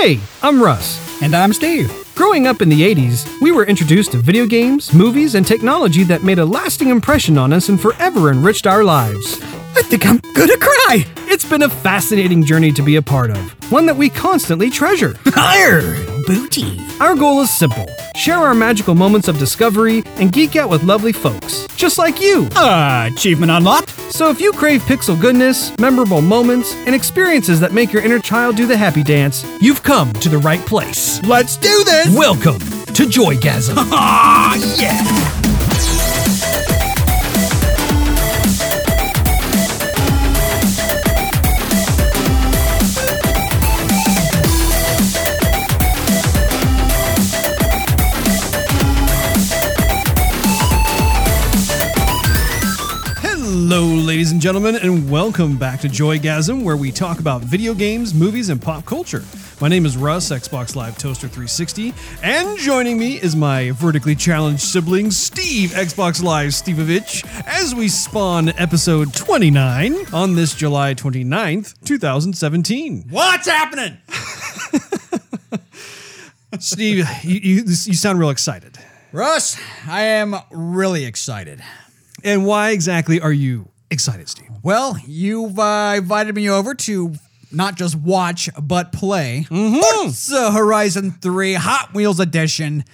Hey, I'm Russ. And I'm Steve. Growing up in the 80s, we were introduced to video games, movies, and technology that made a lasting impression on us and forever enriched our lives. I think I'm gonna cry. It's been a fascinating journey to be a part of, one that we constantly treasure. Higher, booty. Our goal is simple share our magical moments of discovery and geek out with lovely folks, just like you. Uh, achievement unlocked. So if you crave pixel goodness, memorable moments, and experiences that make your inner child do the happy dance, you've come to the right place. Let's do this. Welcome to Joygasm. Ah, yeah. Hello, ladies and gentlemen, and welcome back to Joygasm, where we talk about video games, movies, and pop culture. My name is Russ, Xbox Live Toaster 360, and joining me is my vertically challenged sibling, Steve, Xbox Live Stevevich, as we spawn episode 29 on this July 29th, 2017. What's happening? Steve, you, you, you sound real excited. Russ, I am really excited. And why exactly are you excited, Steve? Well, you've uh, invited me over to not just watch but play Forza Horizon 3 Hot Wheels Edition.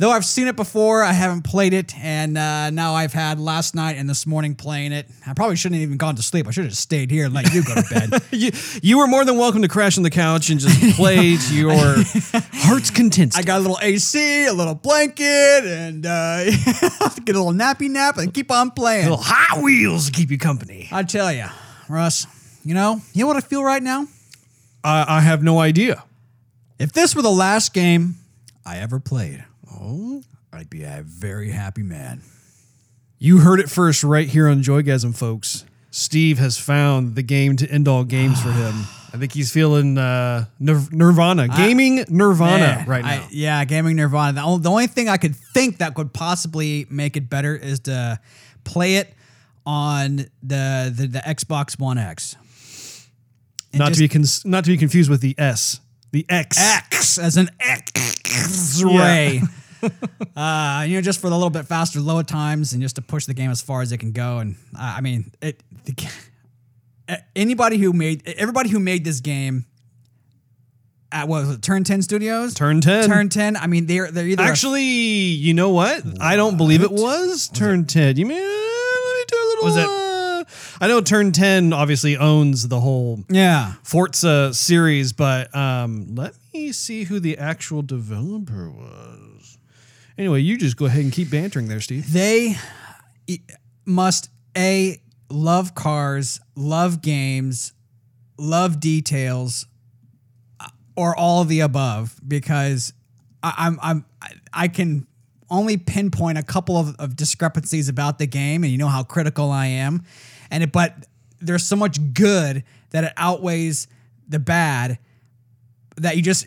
Though I've seen it before, I haven't played it, and uh, now I've had last night and this morning playing it. I probably shouldn't have even gone to sleep. I should have just stayed here and let you go to bed. You, you were more than welcome to crash on the couch and just play to your heart's content. I got a little AC, a little blanket, and uh, get a little nappy nap and keep on playing. little Hot Wheels to keep you company. I tell you, Russ, you know, you know what I feel right now? I, I have no idea. If this were the last game I ever played, oh, I'd be a very happy man. You heard it first right here on Joygasm, folks. Steve has found the game to end all games for him. I think he's feeling uh, nir- Nirvana, gaming Nirvana Man, right now. I- yeah, gaming Nirvana. The only, the only thing I could think that could possibly make it better is to play it on the the, the Xbox One X. And not just to be cons- not to be confused with the S, the X. X as an X-ray. uh, you know, just for the little bit faster load times and just to push the game as far as it can go. And uh, I mean, it. The, uh, anybody who made everybody who made this game at what was it, Turn Ten Studios? Turn 10. Turn Ten. I mean, they're they're either Actually, you know what? I don't believe it was Turn 10. You mean, let me do a little. Was it- uh, I know Turn 10 obviously owns the whole yeah. Forza series, but um, let me see who the actual developer was. Anyway, you just go ahead and keep bantering there, Steve. They must a love cars, love games, love details, uh, or all the above because I, I'm I'm I- I can only pinpoint a couple of, of discrepancies about the game, and you know how critical I am, and it, but there's so much good that it outweighs the bad that you just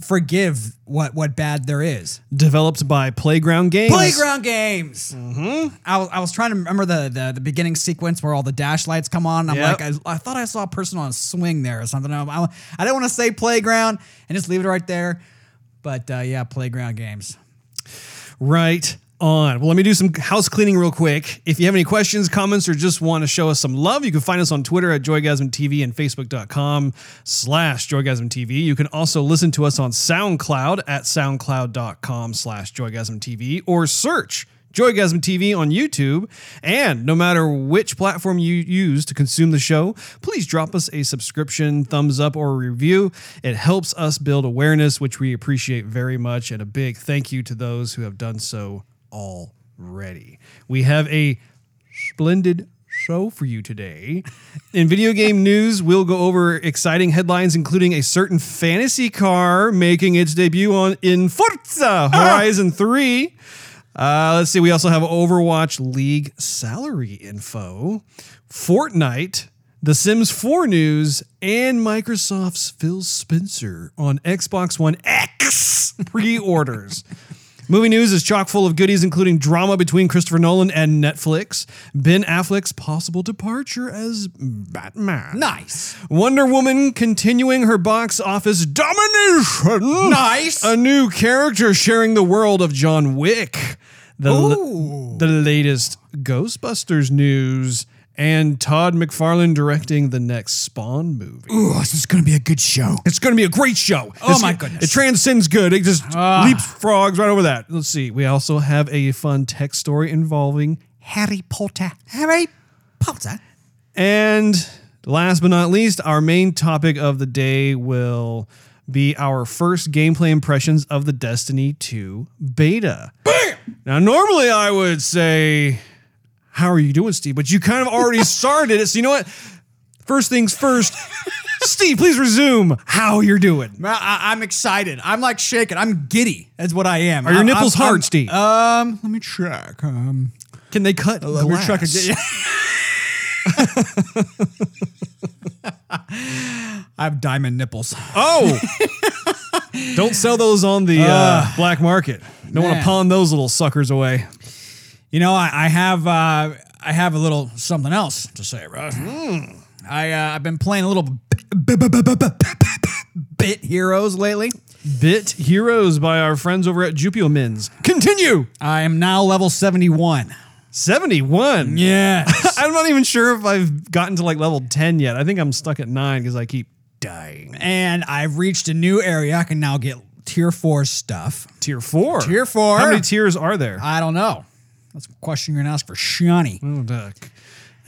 forgive what what bad there is. Developed by Playground Games. Playground games. Mm-hmm. I, was, I was trying to remember the, the the beginning sequence where all the dash lights come on. I'm Yep. like, I, I thought I saw a person on a swing there or something. I, I, I didn't want to say playground and just leave it right there. But uh, yeah, playground games. Right on. Well, let me do some house cleaning real quick. If you have any questions, comments, or just want to show us some love, you can find us on Twitter at JoygasmTV and Facebook.com slash JoygasmTV. You can also listen to us on SoundCloud at SoundCloud.com slash JoygasmTV or search Joygasm TV on YouTube. And no matter which platform you use to consume the show, please drop us a subscription, thumbs up, or review. It helps us build awareness, which we appreciate very much. And a big thank you to those who have done so already. We have a splendid show for you today. In video game news, we'll go over exciting headlines, including a certain fantasy car making its debut on in Forza Horizon 3. Uh, let's see. We also have Overwatch League salary info, Fortnite, The Sims 4 news, and Microsoft's Phil Spencer on Xbox One X pre orders. Movie news is chock full of goodies, including drama between Christopher Nolan and Netflix, Ben Affleck's possible departure as Batman, Nice. Wonder Woman continuing her box office domination, Nice. a new character sharing the world of John Wick, the, Ooh. the latest Ghostbusters news, and Todd McFarlane directing the next Spawn movie. Ooh, this is going to be a good show. It's going to be a great show. Oh It's- my goodness. It transcends good. It just Ah. leapfrogs right over that. Let's see. We also have a fun tech story involving Harry Potter. Harry Potter. And last but not least, our main topic of the day will be our first gameplay impressions of the Destiny 2 beta. Now, normally I would say, How are you doing, Steve? But you kind of already started it. So, you know what? First things first, Steve, please resume how you're doing. I, am excited. I'm like shaking. I'm giddy. That's what I am. Are your I'm- nipples I'm- hard, I'm- Steve? Um, let me check. Um, Can they cut let me glass? check again. I have diamond nipples. Oh, don't sell those on the uh, black market. Don't want to pawn those little suckers away. You know, I, I have uh, I have a little something else to say, Russ. Hmm. I uh, I've been playing a little bit heroes lately. Bit Heroes by our friends over at Juppiomenz. Continue. I am now level 71. 71. Yes. I'm not even sure if I've gotten to like level 10 yet. I think I'm stuck at 9 because I keep dying. and I've reached a new area. I can now get tier 4 stuff. Tier 4. Tier four. How many tiers are there? I don't know. That's a question you're to ask for Shani. oh, duck.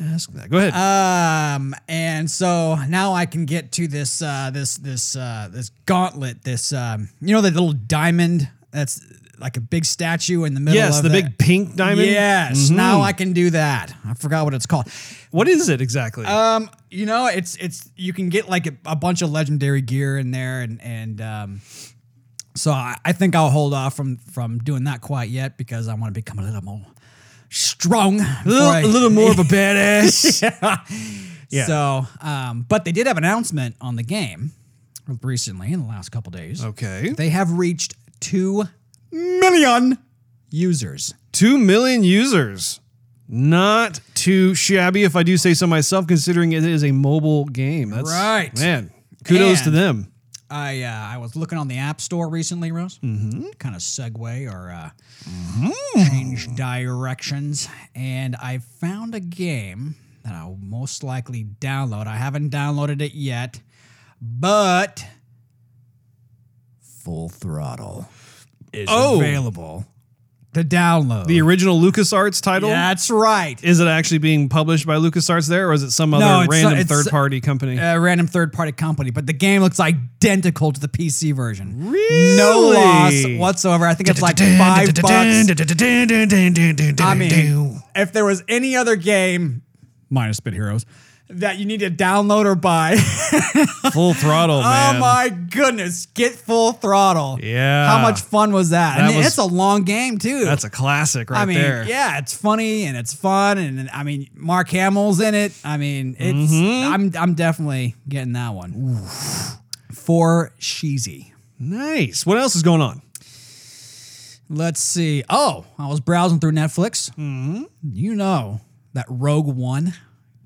Ask that. Go ahead. Um, and so now I can get to this uh, this this uh, this gauntlet. This um, you know the little diamond that's like a big statue in the middle. yes, of the big pink diamond. Yes, Mhm. now I can do that. I forgot what it's called. What is it exactly? Um, you know, it's it's you can get like a, a bunch of legendary gear in there, and and um, so I, I think I'll hold off from from doing that quite yet because I want to become a little more strong, a, little, a little more of a badass. Yeah. So, um, but they did have an announcement on the game recently in the last couple days. Okay. They have reached two million users. 2 million users. Not too shabby, if I do say so myself, considering it is a mobile game. That's Right. Man, kudos to them. I uh, I was looking on the App Store recently, Rose. Mm-hmm. Kind of segue or uh, change directions, and I found a game that I'll most likely download. I haven't downloaded it yet, but Full Throttle is Oh. available to download. The original LucasArts title? That's right. Is it actually being published by LucasArts there, or is it some other No, it's- uh, random third party company? A random third party company, but the game looks identical to the PC version. Really? No loss whatsoever. I think it's like five bucks. I mean, if there was any other game, minus Bit Heroes, that you need to download or buy, full throttle, man. oh my goodness, get full throttle. Yeah. How much fun was that? That and was- it's a long game too. That's a classic right I mean, there. yeah, it's funny and it's fun, and I mean, Mark Hamill's in it. I mean, it's Mm-hmm. I'm I'm definitely getting that one for Sheezy. Nice. What else is going on? Let's see. Oh, I was browsing through Netflix. Mm-hmm. You know that Rogue One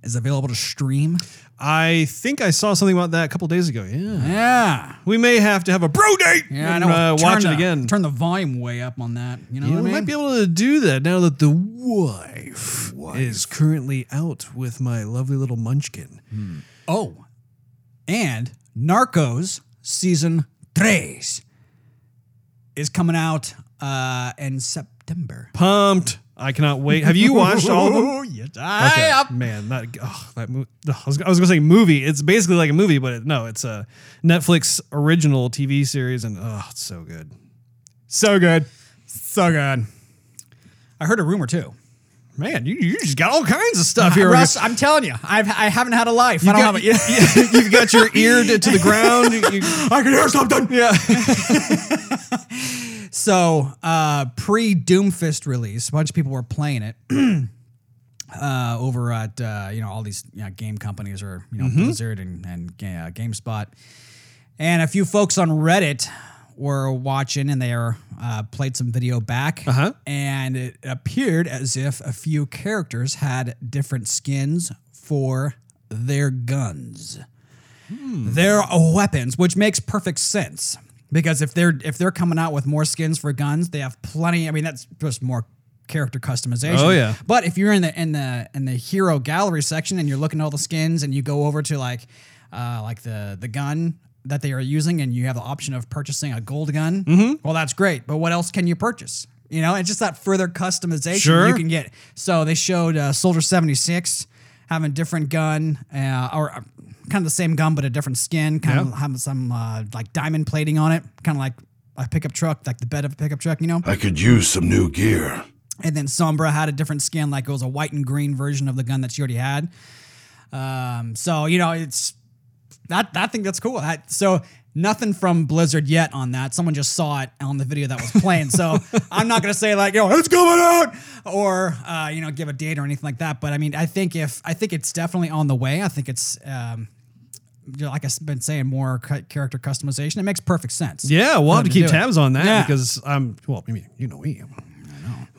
is available to stream. I think I saw something about that a couple days ago. Yeah. Yeah. We may have to have a bro date Yeah, I and know. uh, watch it again. Turn the volume way up on that. You know Yeah, what I we might be able to do that now that the wife, is currently out with my lovely little munchkin. oh, and Narcos season three is coming out uh, in September. Pumped. I cannot wait. Have you watched all of them? Oh, yes, I Okay. Man, that oh, that mo- ugh, I was, I was gonna say movie. It's basically like a movie, but it, no, it's a Netflix original TV series, and oh, it's so good. So good. So good. I heard a rumor too. Man, you, you just got all kinds of stuff here. Russ, I'm telling you, I've I haven't had a life. I don't got- have it. You've got your ear to, to the ground. You- you- I can hear something. yeah. So, uh, pre Doomfist release, a bunch of people were playing it uh, over at uh, you know all these you know, game companies or you know Blizzard and and uh, GameSpot, and a few folks on Reddit were watching and they were, uh, played some video back, Uh-huh. and it appeared as if a few characters had different skins for their guns, their weapons, which makes perfect sense because if they're if they're coming out with more skins for guns, they have plenty. I mean, that's just more character customization. Oh, yeah. But if you're in the in the in the hero gallery section and you're looking at all the skins and you go over to like uh, like the the gun that they are using and you have the option of purchasing a gold gun, Mm-hmm. well that's great. But what else can you purchase? You know, it's just that further customization Sure. you can get. So they showed uh, Soldier 76 having a different gun uh, or uh, kind of the same gun but a different skin, kind of having some uh, like diamond plating on it, kind of like a pickup truck, like the bed of a pickup truck, you know. I could use some new gear. And then Sombra had a different skin, like it was a white and green version of the gun that she already had. Um, so you know, it's that I think that's cool. That, so nothing from Blizzard yet on that. Someone just saw it on the video that was playing. So I'm not gonna say like, yo, it's coming out, or uh, you know, give a date or anything like that. But I mean, I think if I think it's definitely on the way. I think it's. Um, like I've been saying, more character customization. It makes perfect sense. Yeah, we'll have to to keep do it. tabs on that Yeah. because I'm well. I mean, you know me.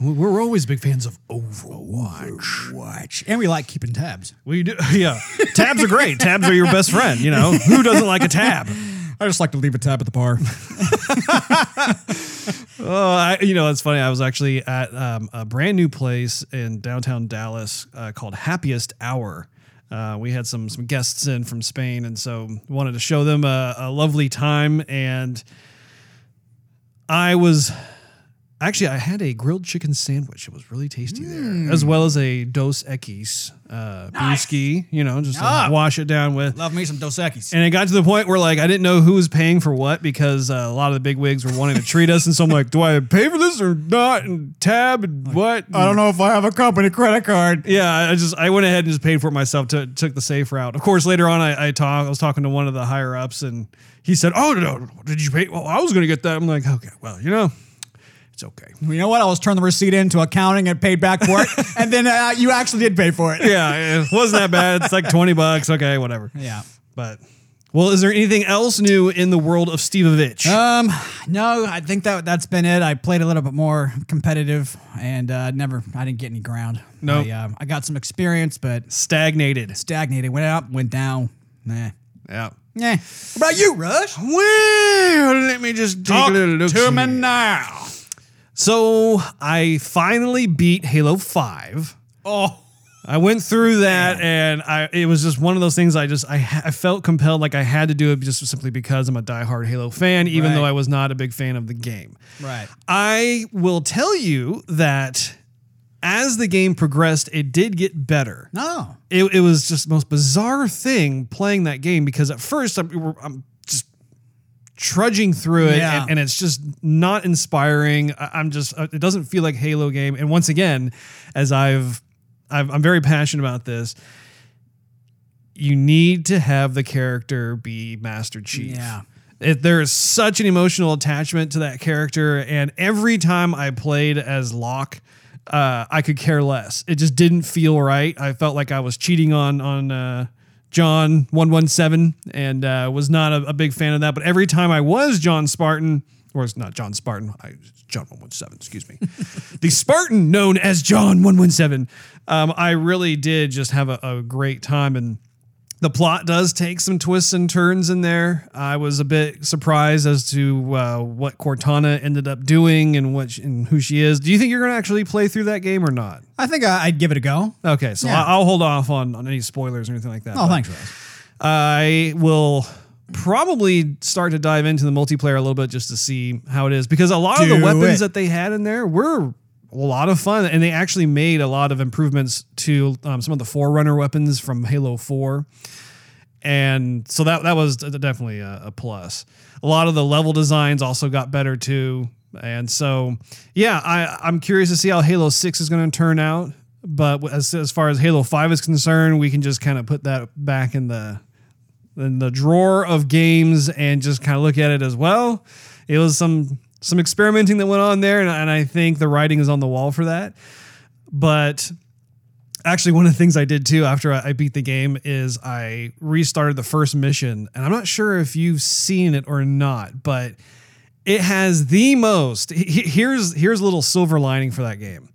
We- We're always big fans of Overwatch. Watch, and we like keeping tabs. We do, yeah. Tabs are great. Tabs are your best friend. You know who doesn't like a tab? I just like to leave a tab at the bar. Oh, I, you know, it's funny. I was actually at um, a brand new place in downtown Dallas uh, called Happiest Hour. Uh, we had some some guests in from Spain, and so wanted to show them a, a lovely time. And I was actually I had a grilled chicken sandwich. It was really tasty there, as well as a Dos Equis uh, brewski. You know, just to Ah. wash it down with. Love me some Dos Equis. And it got to the point where like I didn't know who was paying for what because uh, a lot of the big wigs were wanting to treat us, and so I'm like, do I pay for this or not? And tab and what? I don't know if I have a company credit card. Yeah, I just I went ahead and just paid for it myself. To, took the safe route. Of course, later on I, I talk. I was talking to one of the higher ups, and he said, "Oh no, no, did you pay? Well, I was going to get that." I'm like, okay, well, you know, it's okay. You know what? I was turn the receipt into accounting and paid back for it, and then uh, you actually did pay for it. Yeah, it wasn't that bad. It's like twenty bucks. Okay, whatever. Yeah. But well, is there anything else new in the world of Stevovich? Um, no, I think that that's been it. I played a little bit more competitive, and uh, never. I didn't get any ground. Nope. I, um, I got some experience, but Stagnated. stagnated. Went up, went down. Nah. Yeah. Yeah. What about you, Rush? Well, let me just take a little look. to me now. So I finally beat Halo Five. Oh, I went through that, and I it was just one of those things. I just I, I felt compelled, like I had to do it just simply because I'm a diehard Halo fan, even Right. though I was not a big fan of the game. right. I will tell you that as the game progressed, it did get better. No. It, it was just the most bizarre thing playing that game because at first I'm, I'm trudging through it Yeah. and, and it's just not inspiring. I- I'm just uh, it doesn't feel like Halo game. And once again, as I've, I've I'm very passionate about this. You need to have the character be Master Chief. Yeah. It, there is such an emotional attachment to that character, and every time I played as Locke, uh, I could care less. It just didn't feel right. I felt like I was cheating on on uh, John one one seven, and uh, was not a, a big fan of that. But every time I was John Spartan, or it's not John Spartan, I, John one one seven, excuse me, the Spartan known as John one one seven. Um, I really did just have a, a great time and. The plot does take some twists and turns in there. I was a bit surprised as to uh, what Cortana ended up doing and what she, and who she is. Do you think you're going to actually play through that game or not? I think I, I'd give it a go. Okay, so Yeah. I'll hold off on, on any spoilers or anything like that. Oh, thanks, Rush. I will probably start to dive into the multiplayer a little bit just to see how it is because a lot of the weapons it. that they had in there were a lot of fun and they actually made a lot of improvements to um, some of the forerunner weapons from halo 4 and so that that was definitely a, a plus. A lot of the level designs also got better too. And so yeah I, i'm curious to see how halo 6 is going to turn out. But as, as far as halo 5 is concerned we can just kind of put that back in the in the drawer of games and just kind of look at it as well. It was some some experimenting that went on there, and, and I think the writing is on the wall for that. But actually, one of the things I did too after I, beat the game is I restarted the first mission, and I'm not sure if you've seen it or not, but it has the most. he- he- Here's here's a little silver lining for that game.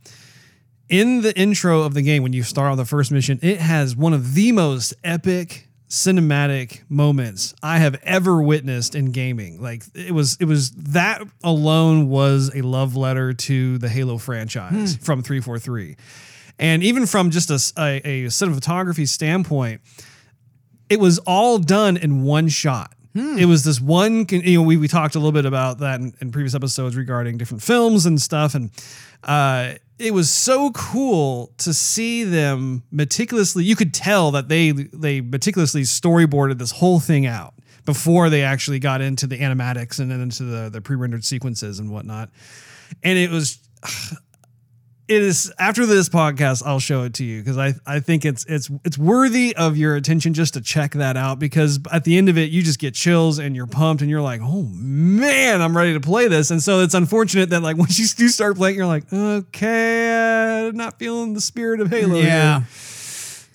In the intro of the game, when you start on the first mission, it has one of the most epic cinematic moments I have ever witnessed in gaming. Like it was, it was that alone was a love letter to the Halo franchise from 343, and even from just a a cinematography standpoint, it was all done in one shot. It was this one, you know, we, we talked a little bit about that in, in previous episodes regarding different films and stuff. And uh, it was so cool to see them meticulously. You could tell that they they meticulously storyboarded this whole thing out before they actually got into the animatics and then into the, the pre-rendered sequences and whatnot. And it was it is after this podcast i'll show it to you because I, I think it's it's it's worthy of your attention just to check that out because at the end of it you just get chills and you're pumped and you're like oh man i'm ready to play this and so it's unfortunate that like once you do start playing you're like okay not feeling the spirit of halo here. Yeah.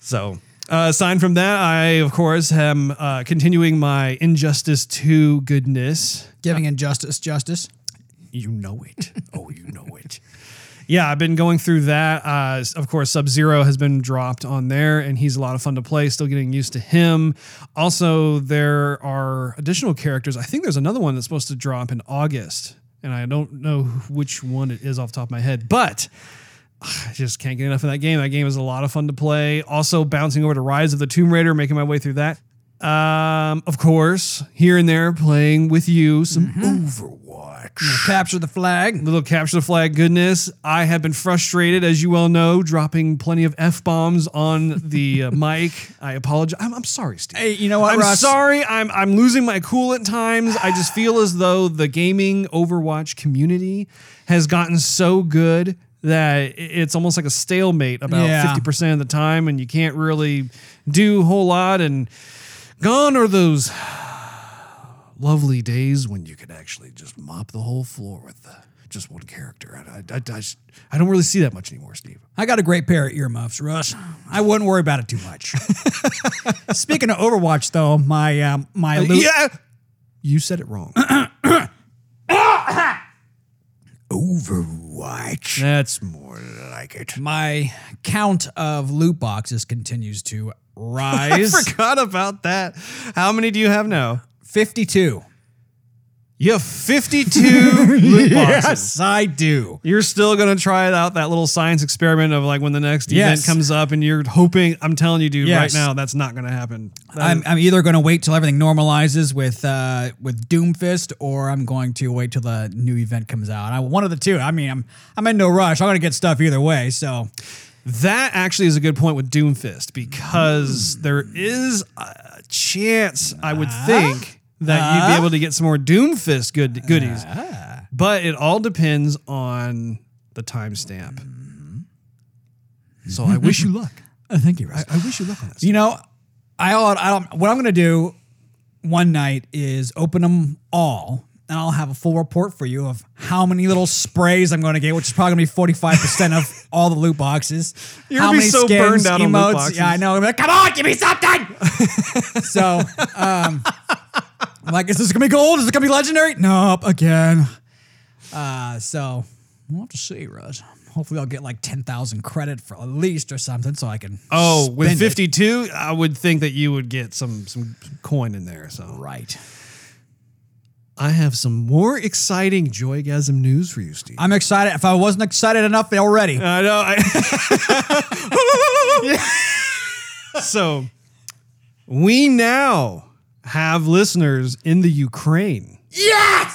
so uh, aside from that i of course am uh, continuing my injustice to goodness Giving injustice justice. you know it. Oh, you know it. Yeah, I've been going through that. Uh, of course, Sub Zero has been dropped on there, and he's a lot of fun to play. Still getting used to him. Also, there are additional characters. I think there's another one that's supposed to drop in August, and I don't know which one it is off the top of my head, but. I just can't get enough of that game. That game is a lot of fun to play. Also, bouncing over to Rise of the Tomb Raider, making my way through that. Um, of course, here and there, playing with you some Overwatch Capture the flag. little capture the flag goodness. I have been frustrated, as you well know, dropping plenty of f bombs on the uh, mic. I apologize. I'm, I'm sorry, Steve. Hey, you know what, I'm Russ? sorry. I'm I'm losing my cool at times. I just feel as though the gaming Overwatch community has gotten so good that it's almost like a stalemate about Yeah. fifty percent of the time, and you can't really do a whole lot. And gone are those lovely days when you could actually just mop the whole floor with uh, just one character. I, I, I, just- I don't really see that much anymore, Steve. I got a great pair of earmuffs, Russ. I wouldn't worry about it too much. Speaking of Overwatch, though, my um, my loot- yeah, you said it wrong. Overwatch. That's more like it. My count of loot boxes continues to rise. I forgot about that. How many do you have now? Fifty-two. You have 52 loot boxes. I do. You're still going to try out that little science experiment of like when the next Yes. event comes up and you're hoping, I'm telling you, dude, Yes. right now, that's not going to happen. That I'm, I'm either going to wait till everything normalizes with uh, with Doomfist, or I'm going to wait till the new event comes out. I, one of the two. I mean, I'm I'm in no rush. I'm going to get stuff either way. So That actually is a good point with Doomfist because there is a chance, I would think, that you'd be uh-huh. able to get some more Doomfist good goodies. Uh-huh. But it all depends on the timestamp. So I wish you luck. Uh, thank you, Russ. I wish you luck on this. You know, I, I don't, what I'm going to do one night is open them all, and I'll have a full report for you of how many little sprays I'm going to get, which is probably going to be 45 percent of all the loot boxes. You're how gonna be many so skins, burned out on loot boxes. Yeah, I know. I'm like, come on, give me something. so, um, I'm like, is this going to be gold? Is it going to be legendary? Nope, again. Uh, so we'll have to see, Russ. Hopefully, I'll get like 10,000 credit for at least or something so I can. Oh, with it. 52, I would think that you would get some some coin in there. So Right. I have some more exciting Joygasm news for you, Steve. I'm excited. If I wasn't excited enough already, I know. I so we now have listeners in the Ukraine. yes.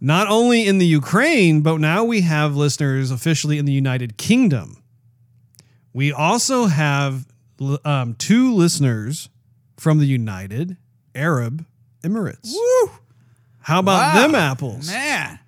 Not only in the Ukraine, but now we have listeners officially in the United Kingdom. We also have um, two listeners from the United Arab Emirates. Woo. How about Wow. them apples? Man.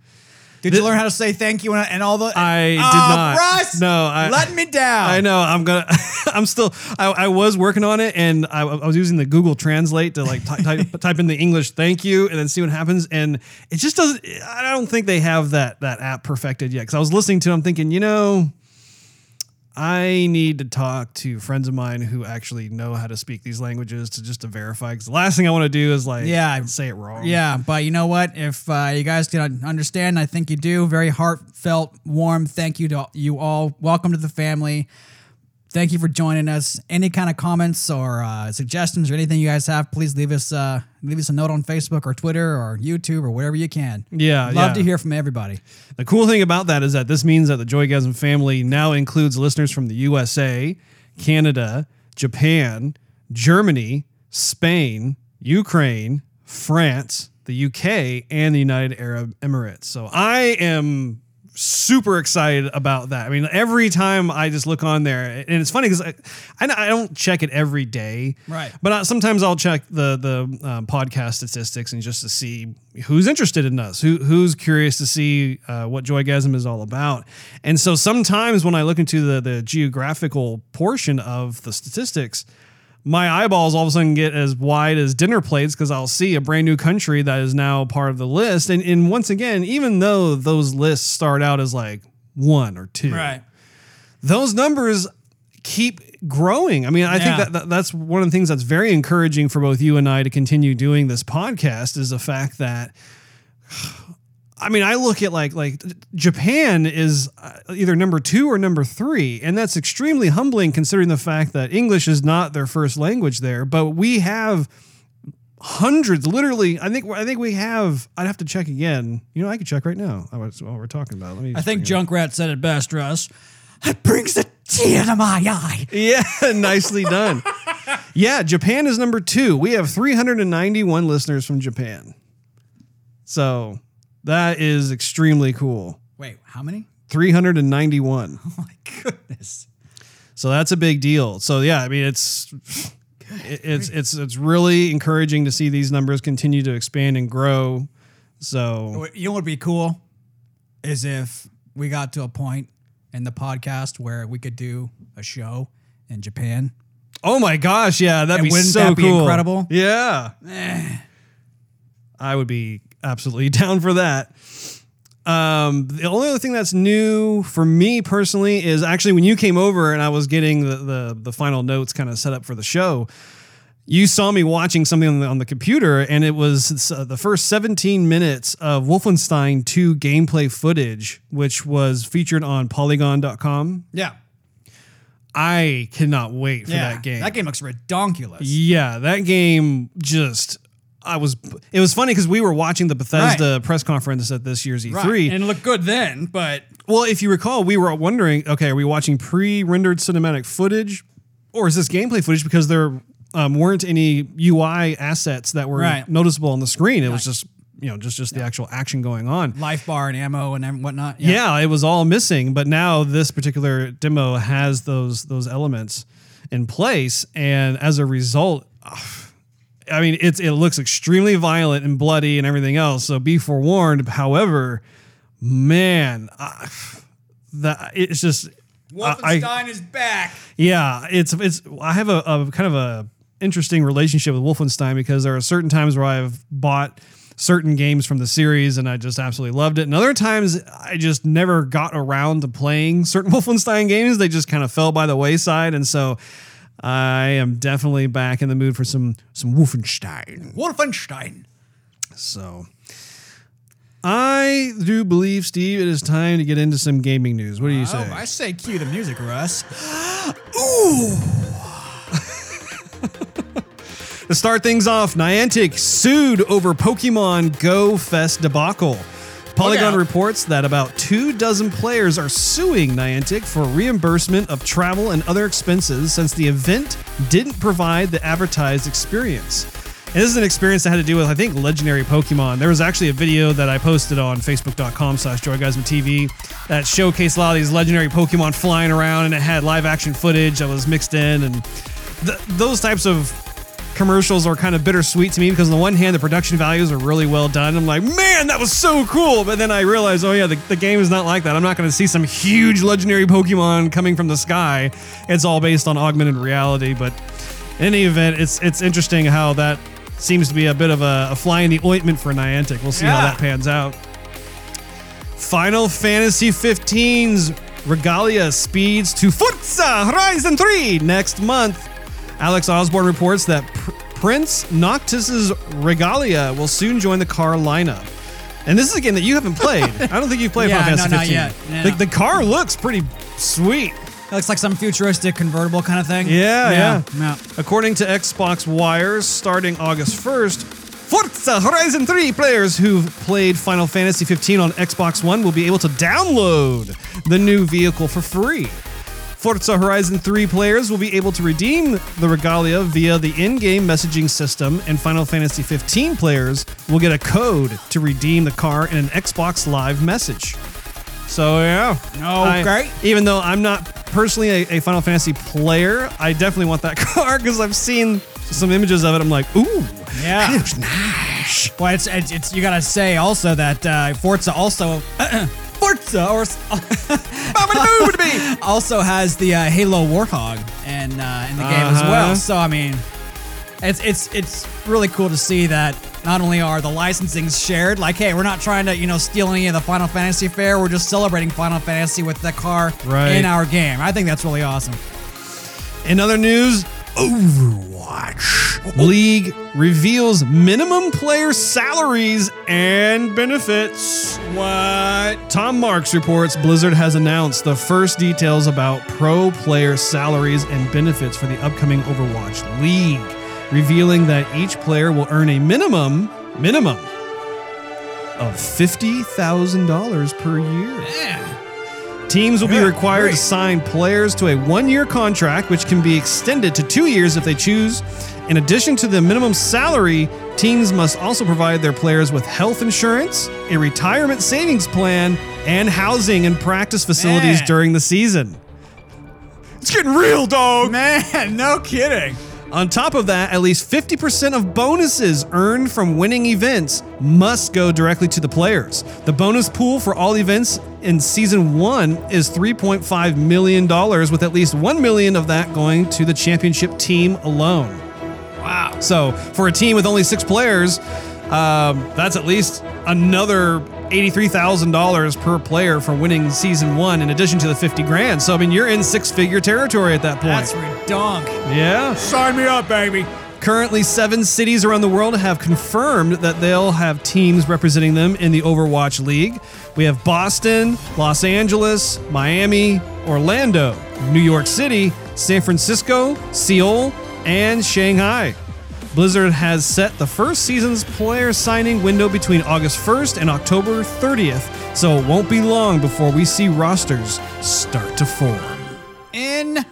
Did you learn how to say thank you and, and all the? I did Oh, not. Russ, No, I- let me down. I know. I'm gonna. I'm still. I, I was working on it, and I, I was using the Google Translate to like ty- type, type in the English "thank you" and then see what happens. And it just doesn't. I don't think they have that that app perfected yet. Because I was listening to, it, I'm thinking, you know, I need to talk to friends of mine who actually know how to speak these languages to just to verify. Because the last thing I want to do is like, Yeah. say it wrong. Yeah, but you know what? If uh, you guys can understand, I think you do. Very heartfelt, warm thank you to you all. Welcome to the family. Thank you for joining us. Any kind of comments or uh, suggestions or anything you guys have, please leave us uh, leave us a note on Facebook or Twitter or YouTube or wherever you can. Yeah, love yeah. to hear from everybody. The cool thing about that is that this means that the Joygasm family now includes listeners from the USA, Canada, Japan, Germany, Spain, Ukraine, France, the UK, and the United Arab Emirates. So I am super excited about that. I mean, every time I just look on there, and it's funny because I, I, I don't check it every day, Right. But I, sometimes I'll check the the um, podcast statistics and just to see who's interested in us, who who's curious to see uh, what Joygasm is all about. And so sometimes when I look into the the geographical portion of the statistics, my eyeballs all of a sudden get as wide as dinner plates because I'll see a brand new country that is now part of the list. And, and once again, even though those lists start out as like one or two, right. those numbers keep growing. I mean, I Yeah. think that, that that's one of the things that's very encouraging for both you and I to continue doing this podcast is the fact that I mean, I look at like like Japan is uh, either number 2 or number 3, and that's extremely humbling considering the fact that English is not their first language there, but we have hundreds literally I think I think we have I'd have to check again. You know, I could check right now. I was while we're talking about. it. Let me I think. Junkrat said it best, Russ. It brings a tear to my eye. Yeah, nicely done. yeah, Japan is number two. We have 391 listeners from Japan. So that is extremely cool. Wait, how many? 391. Oh my goodness. So that's a big deal. So yeah, I mean it's it's it's it's really encouraging to see these numbers continue to expand and grow. So You know what would be cool is if we got to a point in the podcast where we could do a show in Japan. oh my gosh, yeah, that'd And be wouldn't so that be cool. incredible? Yeah. I would be absolutely down for that. Um, the only other thing that's new for me personally is actually when you came over and I was getting the the, the final notes kind of set up for the show. You saw me watching something on the, on the computer, and it was uh, the first 17 minutes of Wolfenstein 2 gameplay footage, which was featured on Polygon.com. Yeah. I cannot wait for that game. That game looks redonkulous. Yeah, that game just I was it was funny because we were watching the Bethesda press conference at this year's E3. Right. And it looked good then, but well, if you recall, we were wondering, okay, are we watching pre-rendered cinematic footage or is this gameplay footage because there um, weren't any UI assets that were Right. noticeable on the screen. It was just, you know, just just the actual action going on. life bar and ammo and whatnot. Yeah. it was all missing, but now this particular demo has those those elements in place, and as a result, ugh, I mean, it's it looks extremely violent and bloody and everything else. So be forewarned. However, man, uh, that it's just Wolfenstein I- is back. yeah, it's it's. I have a, a kind of a interesting relationship with Wolfenstein because there are certain times where I've bought certain games from the series and I just absolutely loved it, and other times I just never got around to playing certain Wolfenstein games. They just kind of fell by the wayside, and so I am definitely back in the mood for some some Wolfenstein. Wolfenstein. So. I do believe, Steve, it is time to get into some gaming news. What do you oh, say? Oh, I say cue the music, Russ. Ooh. to start things off, Niantic sued over Pokemon Go Fest debacle. Polygon oh, reports that about two dozen players are suing Niantic for reimbursement of travel and other expenses since the event didn't provide the advertised experience. And this is an experience that had to do with, I think, legendary Pokemon. There was actually a video that I posted on facebook.com slash TV that showcased a lot of these legendary Pokemon flying around and it had live action footage that was mixed in. And th- those types of commercials are kind of bittersweet to me because on the one hand the production values are really well done. I'm like man that was so cool. But then i realized oh yeah the, the game is not like that. I'm not going to see some huge legendary pokemon coming from the sky. It's all based on augmented reality. But in any event it's it's interesting how that seems to be a bit of a, a fly in the ointment for niantic. We'll see how that pans out. Final fantasy 15's Regalia speeds to Forza Horizon 3 next month. Alex Osborn reports that Pr- Prince Noctis's Regalia will soon join the car lineup. And this is a game that you haven't played. I don't think you've played Yeah, Final no, Fantasy not 15. yet. The, No. the car looks pretty sweet. It looks like some futuristic convertible kind of thing. Yeah, yeah. yeah. According to Xbox Wires, starting August 1st, Forza Horizon 3 players who've played Final Fantasy 15 on Xbox One will be able to download the new vehicle for free. Forza Horizon 3 players will be able to redeem the regalia via the in-game messaging system, and Final Fantasy 15 players will get a code to redeem the car in an Xbox Live message. So yeah, I- Okay. even though I'm not personally a, a Final Fantasy player, I definitely want that car because I've seen some images of it. I'm like, ooh, Yeah. that looks nice. Well, it's, it's, it's you gotta say also that uh, Forza also Forza or also has the uh, Halo Warthog in uh, in the game as Uh-huh. well. So I mean, it's it's it's really cool to see that not only are the licensings shared, like hey, we're not trying to you know steal any of the Final Fantasy fare. We're just celebrating Final Fantasy with the car Right. in our game. I think that's really awesome. In other news, Overwatch League reveals minimum player salaries and benefits. What? Tom Marks reports Blizzard has announced the first details about pro player salaries and benefits for the upcoming Overwatch League, revealing that each player will earn a minimum minimum of $50,000 per year. Teams will be required to sign players to a one year contract, which can be extended to two years if they choose. In addition to the minimum salary, teams must also provide their players with health insurance, a retirement savings plan, and housing and practice facilities Man. during the season. It's getting real, dog. Man, no kidding. On top of that, at least 50% of bonuses earned from winning events must go directly to the players. The bonus pool for all events in season 1 is 3.5 million dollars with at least 1 million of that going to the championship team alone. Wow. So, for a team with only 6 players, um, that's at least another $83,000 per player for winning season 1 in addition to the 50 grand. So, I mean, you're in six-figure territory at that point. That's redonk. yeah. Sign me up, baby. Currently, seven cities around the world have confirmed that they'll have teams representing them in the Overwatch League. We have Boston, Los Angeles, Miami, Orlando, New York City, San Francisco, Seoul, and Shanghai. Blizzard has set the first season's player signing window between August 1st and October 30th, so it won't be long before we see rosters start to form. In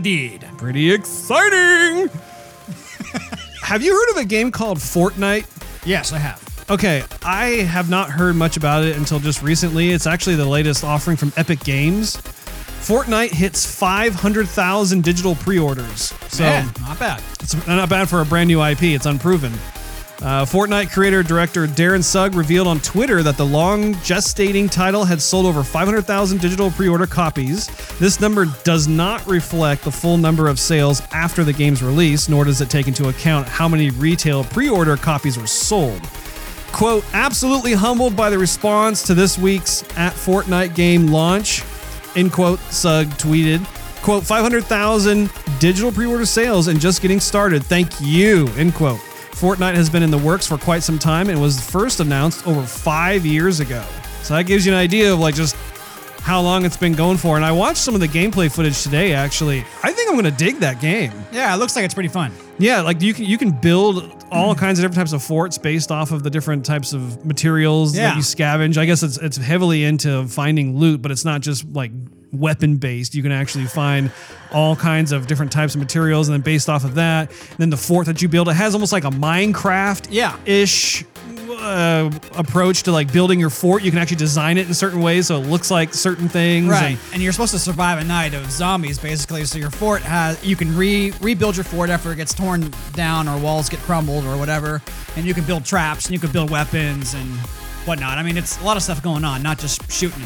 deed. Pretty exciting! have you heard of a game called Fortnite? Yes, I have. Okay, I have not heard much about it until just recently. It's actually the latest offering from Epic Games. Fortnite hits 500,000 digital pre-orders. So Man, not bad. it's not bad for a brand new IP. It's unproven. Uh, Fortnite creator director Darren Sugg revealed on Twitter that the long gestating title had sold over 500,000 digital pre order copies. This number does not reflect the full number of sales after the game's release, nor does it take into account how many retail pre order copies were sold. Quote, absolutely humbled by the response to this week's at Fortnite game launch, end quote, Sugg tweeted. Quote, 500,000 digital pre order sales and just getting started. Thank you, end quote. Fortnite has been in the works for quite some time and was first announced over five years ago. So that gives you an idea of like just how long it's been going for. And I watched some of the gameplay footage today, actually. I think I'm going to dig that game. Yeah, it looks like it's pretty fun. Yeah, like you can you can build all mm-hmm. kinds of different types of forts based off of the different types of materials Yeah. that you scavenge. I guess it's it's heavily into finding loot, but it's not just like weapon based. You can actually find all kinds of different types of materials, and then based off of that, then the fort that you build it has almost like a Minecraft Yeah. ish uh, approach to like building your fort. You can actually design it in certain ways so it looks like certain things. Right. and- And you're supposed to survive a night of zombies, basically. So your fort has, you can re rebuild your fort after it gets torn down or walls get crumbled or whatever. And you can build traps and you can build weapons and whatnot. I mean, it's a lot of stuff going on, not just shooting.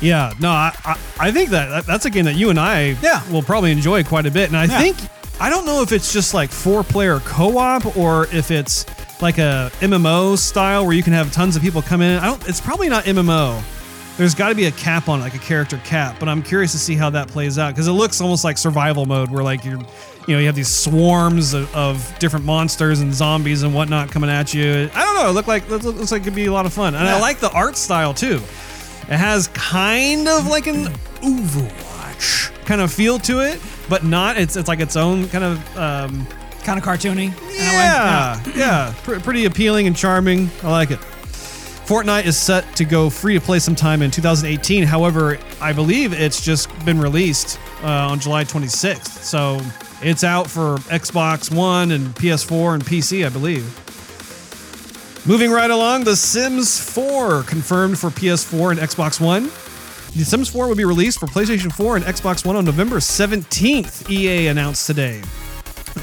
Yeah, no, I, I, I think that, that that's a game that you and I Yeah. will probably enjoy quite a bit. And I Yeah. think I don't know if it's just like four player co op or if it's like a MMO style where you can have tons of people come in. I don't. It's probably not MMO. there's got to be a cap on it, like a character cap. But I'm curious to see how that plays out because it looks almost like survival mode, where like you're, you know, you have these swarms of, of different monsters and zombies and whatnot coming at you. I don't know. It look like it looks like it could be a lot of fun, and I like the art style too. It has kind of like an Overwatch kind of feel to it, but not. It's it's like its own kind of. Um, Kind of cartoony. in a way. yeah, yeah, Pr- pretty appealing and charming. I like it. Fortnite is set to go free to play sometime in 2018. However, I believe it's just been released uh, on July 26th, so it's out for Xbox One and PS4 and PC, I believe. Moving right along, The Sims 4 confirmed for PS4 and Xbox One. The Sims 4 will be released for PlayStation 4 and Xbox One on November 17th, EA announced today.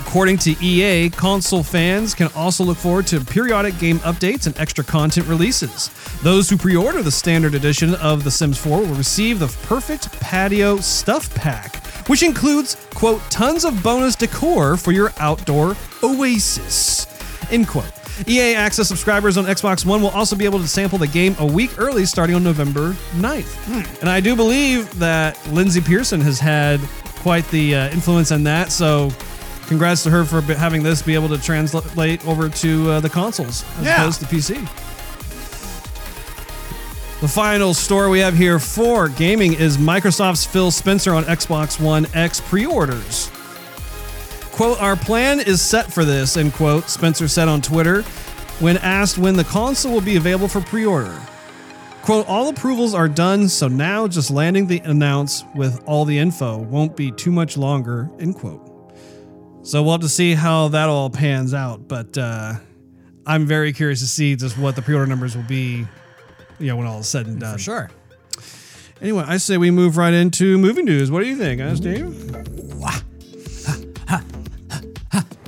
According to EA, console fans can also look forward to periodic game updates and extra content releases. Those who pre order the standard edition of The Sims 4 will receive the Perfect Patio Stuff Pack, which includes, quote, tons of bonus decor for your outdoor oasis, end quote. EA Access subscribers on Xbox One will also be able to sample the game a week early starting on November 9th. And I do believe that Lyndsay Pearson has had quite the uh, influence in that, so congrats to her for having this be able to translate over to uh, the consoles as Yeah. opposed to PC. The final store we have here for gaming is Microsoft's Phil Spencer on Xbox One X pre orders. Quote, our plan is set for this, end quote, Spencer said on Twitter when asked when the console will be available for pre order. Quote, all approvals are done, so now just landing the announce with all the info won't be too much longer, end quote. So we'll have to see how that all pans out, but uh, I'm very curious to see just what the pre order numbers will be, you know, when all is said and done. For sure. Anyway, I say we move right into movie news. What do you think, huh, Steve?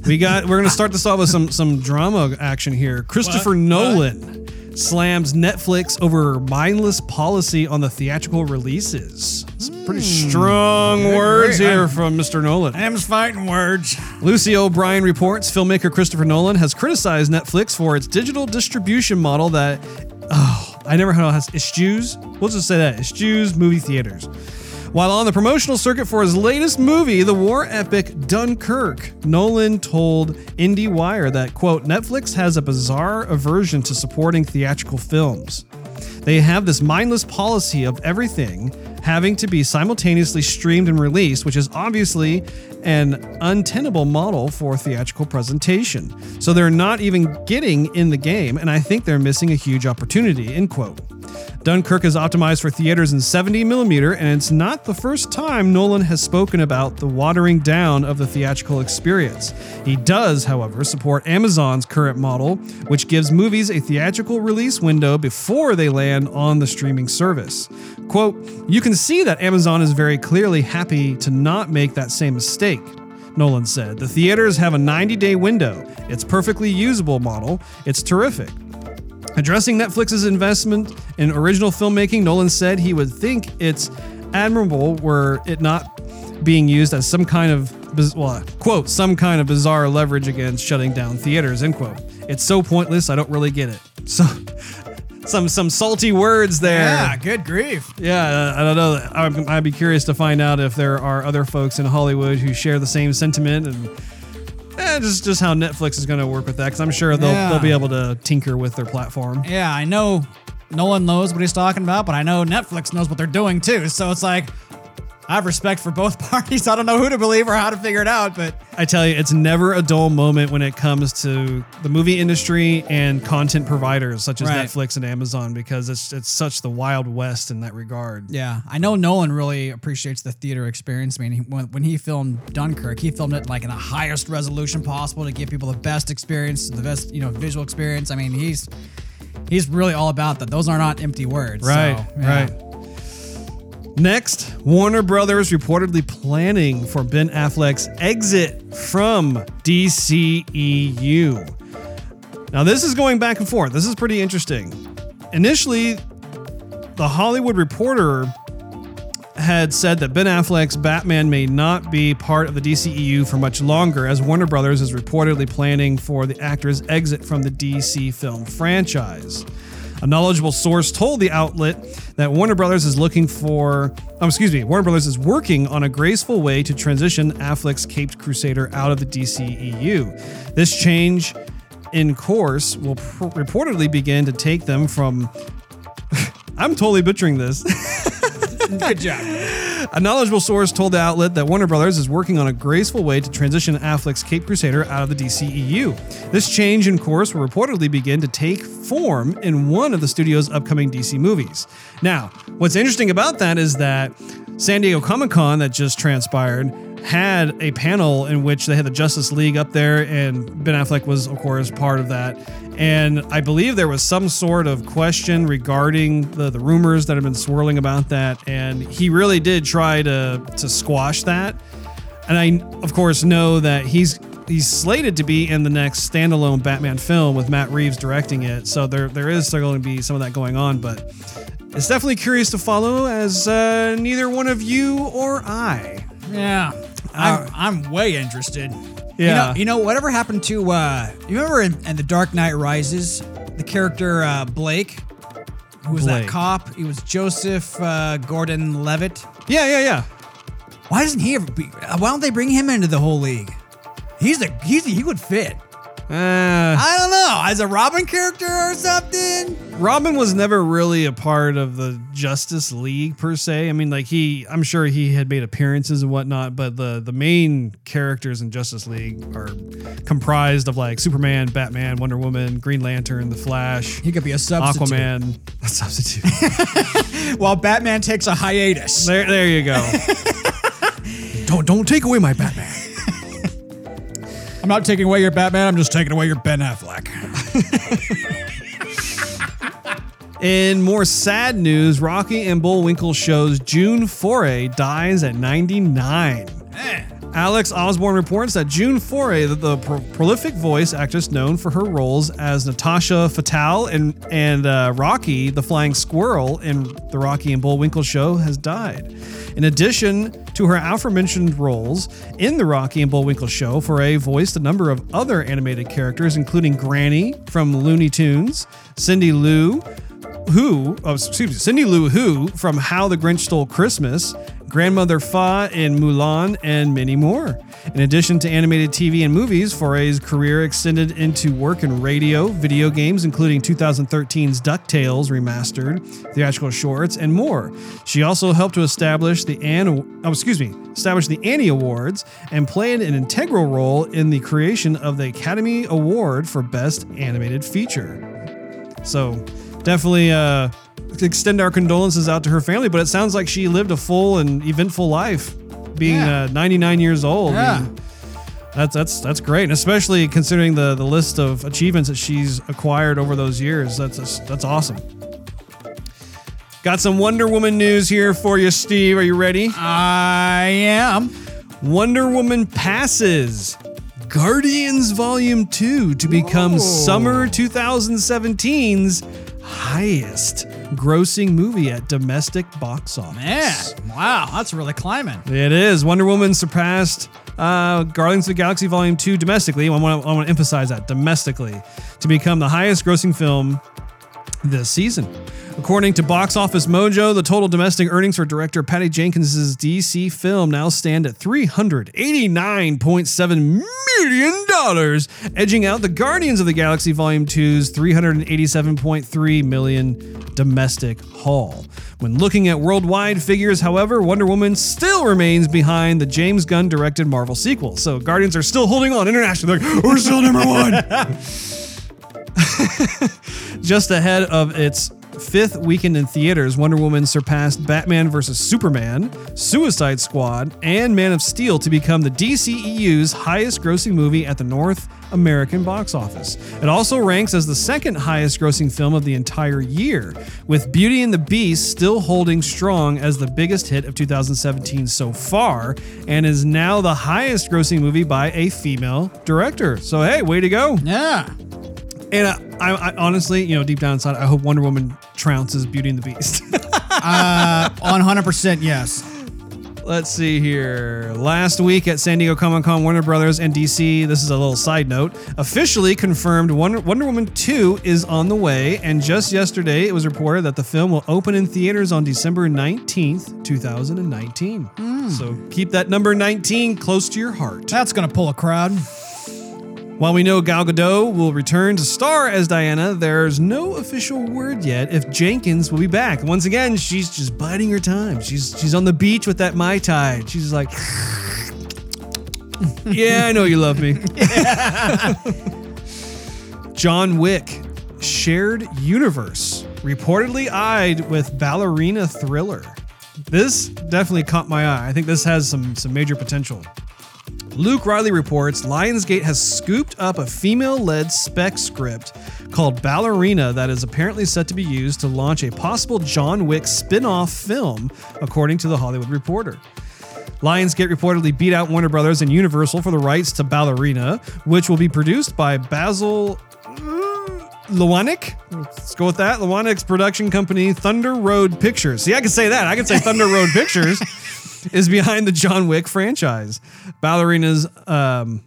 we got. We're gonna start this off with some some drama action here. Christopher? Nolan slams Netflix over mindless policy on the theatrical releases. Some pretty hmm. strong words here from Mr. Nolan. Them's fighting words. Lucy O'Brien reports filmmaker Christopher Nolan has criticized Netflix for its digital distribution model that, oh, I never heard of eschews. We'll just say that eschews movie theaters. While on the promotional circuit for his latest movie, the war epic Dunkirk, Nolan told IndieWire that, quote, Netflix has a bizarre aversion to supporting theatrical films. They have this mindless policy of everything having to be simultaneously streamed and released, which is obviously an untenable model for theatrical presentation. So they're not even getting in the game, and I think they're missing a huge opportunity. End quote. Dunkirk is optimized for theaters in 70 millimeter, and it's not the first time Nolan has spoken about the watering down of the theatrical experience. He does, however, support Amazon's current model, which gives movies a theatrical release window before they land on the streaming service. Quote, You can see that Amazon is very clearly happy to not make that same mistake. Nolan said. The theaters have a 90 day window. It's perfectly usable model. It's terrific. Addressing Netflix's investment in original filmmaking, Nolan said he would think it's admirable were it not being used as some kind of well, quote some kind of bizarre leverage against shutting down theaters end quote. It's so pointless. I don't really get it. So some some salty words there. Yeah, good grief. Yeah, I don't know. I'd be curious to find out if there are other folks in Hollywood who share the same sentiment and eh, just just how Netflix is going to work with that because I'm sure they'll Yeah. they'll be able to tinker with their platform. Yeah, I know no one knows what he's talking about, but I know Netflix knows what they're doing too. So it's like I have respect for both parties. I don't know who to believe or how to figure it out, but I tell you, it's never a dull moment when it comes to the movie industry and content providers such as Right. Netflix and Amazon because it's it's such the wild west in that regard. yeah, I know Nolan really appreciates the theater experience. I mean, he, when, when he filmed Dunkirk, he filmed it like in the highest resolution possible to give people the best experience, the best you know visual experience. I mean, he's he's really all about that. Those are not empty words. Right, so, yeah. right. Next, Warner Brothers reportedly planning for Ben Affleck's exit from DCEU. Now, this is going back and forth. This is pretty interesting. Initially, the Hollywood Reporter had said that Ben Affleck's Batman may not be part of the DCEU for much longer, as Warner Brothers is reportedly planning for the actor's exit from the DC film franchise. A knowledgeable source told the outlet that Warner Brothers is looking for, um, excuse me, Warner Brothers is working on a graceful way to transition Affleck's Caped Crusader out of the DCEU. This change in course will pr- reportedly begin to take them from. I'm totally butchering this. Good job. A knowledgeable source told the outlet that Warner Brothers is working on a graceful way to transition Affleck's Cape Crusader out of the DCEU. This change in course will reportedly begin to take form in one of the studio's upcoming DC movies. Now, what's interesting about that is that San Diego Comic Con that just transpired had a panel in which they had the Justice League up there, and Ben Affleck was, of course, part of that. And I believe there was some sort of question regarding the, the rumors that have been swirling about that, and he really did try to to squash that. And I, of course, know that he's he's slated to be in the next standalone Batman film with Matt Reeves directing it. So there there is still going to be some of that going on, but it's definitely curious to follow as uh, neither one of you or I. Yeah. I'm, I'm way interested. You Yeah. know, you know whatever happened to uh you remember in, in The Dark Knight Rises, the character uh Blake, who was that cop? He was Joseph uh, Gordon Levitt. Yeah, yeah, yeah. Why doesn't he ever be why don't they bring him into the whole league? He's a he's a, he would fit. Uh, I don't know, as a Robin character or something. Robin was never really a part of the Justice League per se. I mean, like he, I'm sure he had made appearances and whatnot, but the the main characters in Justice League are comprised of like Superman, Batman, Wonder Woman, Green Lantern, The Flash, He could be a substitute. Aquaman. A substitute. While Batman takes a hiatus. there, there you go. don't don't take away my Batman. I'm not taking away your Batman, I'm just taking away your Ben Affleck. In more sad news, Rocky and Bullwinkle shows June Foray dies at 99. Alex Osborn reports that June Foray, the, the pro- prolific voice actress known for her roles as Natasha Fatale and and uh, Rocky, the Flying Squirrel in the Rocky and Bullwinkle show, has died. In addition to her aforementioned roles in the Rocky and Bullwinkle show, Foray voiced a number of other animated characters, including Granny from Looney Tunes, Cindy Lou, who, oh, excuse me, Cindy Lou Who from How the Grinch Stole Christmas, Grandmother Fa in Mulan, and many more. In addition to animated TV and movies, Foray's career extended into work in radio, video games, including 2013's DuckTales remastered, theatrical shorts, and more. She also helped to establish the Anne, oh, excuse me, establish the Annie Awards and played an integral role in the creation of the Academy Award for Best Animated Feature. So definitely uh, extend our condolences out to her family. But it sounds like she lived a full and eventful life, being Yeah. uh, 99 years old. Yeah. That's that's that's great, and especially considering the the list of achievements that she's acquired over those years. That's that's awesome. Got some Wonder Woman news here for you, Steve. Are you ready? I am. Wonder Woman passes Guardians Volume 2 to become Whoa. summer 2017's highest grossing movie at domestic box office. Man, wow, that's really climbing. It is. Wonder Woman surpassed uh, Guardians of the Galaxy Volume 2 domestically. I want to I want to emphasize that domestically to become the highest grossing film this season. According to Box Office Mojo, the total domestic earnings for director Patty Jenkins' DC film now stand at $389.7 million, edging out the Guardians of the Galaxy Volume 2's 387.3 million domestic haul. When looking at worldwide figures, however, Wonder Woman still remains behind the James Gunn directed Marvel sequel. So Guardians are still holding on internationally. They're like, we're still number one. Just ahead of its fifth weekend in theaters, Wonder Woman surpassed Batman vs. Superman, Suicide Squad, and Man of Steel to become the DCEU's highest grossing movie at the North American box office. It also ranks as the second highest grossing film of the entire year, with Beauty and the Beast still holding strong as the biggest hit of 2017 so far, and is now the highest grossing movie by a female director. So, hey, way to go. Yeah. And I, I, I honestly, you know, deep down inside, I hope Wonder Woman trounces Beauty and the Beast. Uh, on 100% yes. Let's see here. Last week at San Diego Comic Con, Warner Brothers and DC, this is a little side note, officially confirmed Wonder, Wonder Woman 2 is on the way. And just yesterday, it was reported that the film will open in theaters on December 19th, 2019. So keep that number 19 close to your heart. That's gonna pull a crowd. While we know Gal Gadot will return to star as Diana, there's no official word yet if Jenkins will be back. Once again, she's just biding her time. She's she's on the beach with that mai tai. She's like, "Yeah, I know you love me." John Wick, shared universe, reportedly eyed with ballerina thriller. This definitely caught my eye. I think this has some some major potential. Luke Reilly reports Lionsgate has scooped up a female led spec script called Ballerina that is apparently set to be used to launch a possible John Wick spin off film, according to The Hollywood Reporter. Lionsgate reportedly beat out Warner Brothers and Universal for the rights to Ballerina, which will be produced by Basil uh, Lewanik. Let's go with that. Lewanik's production company, Thunder Road Pictures. See, I can say that. I can say Thunder Road Pictures is behind the John Wick franchise. Ballerina's, um,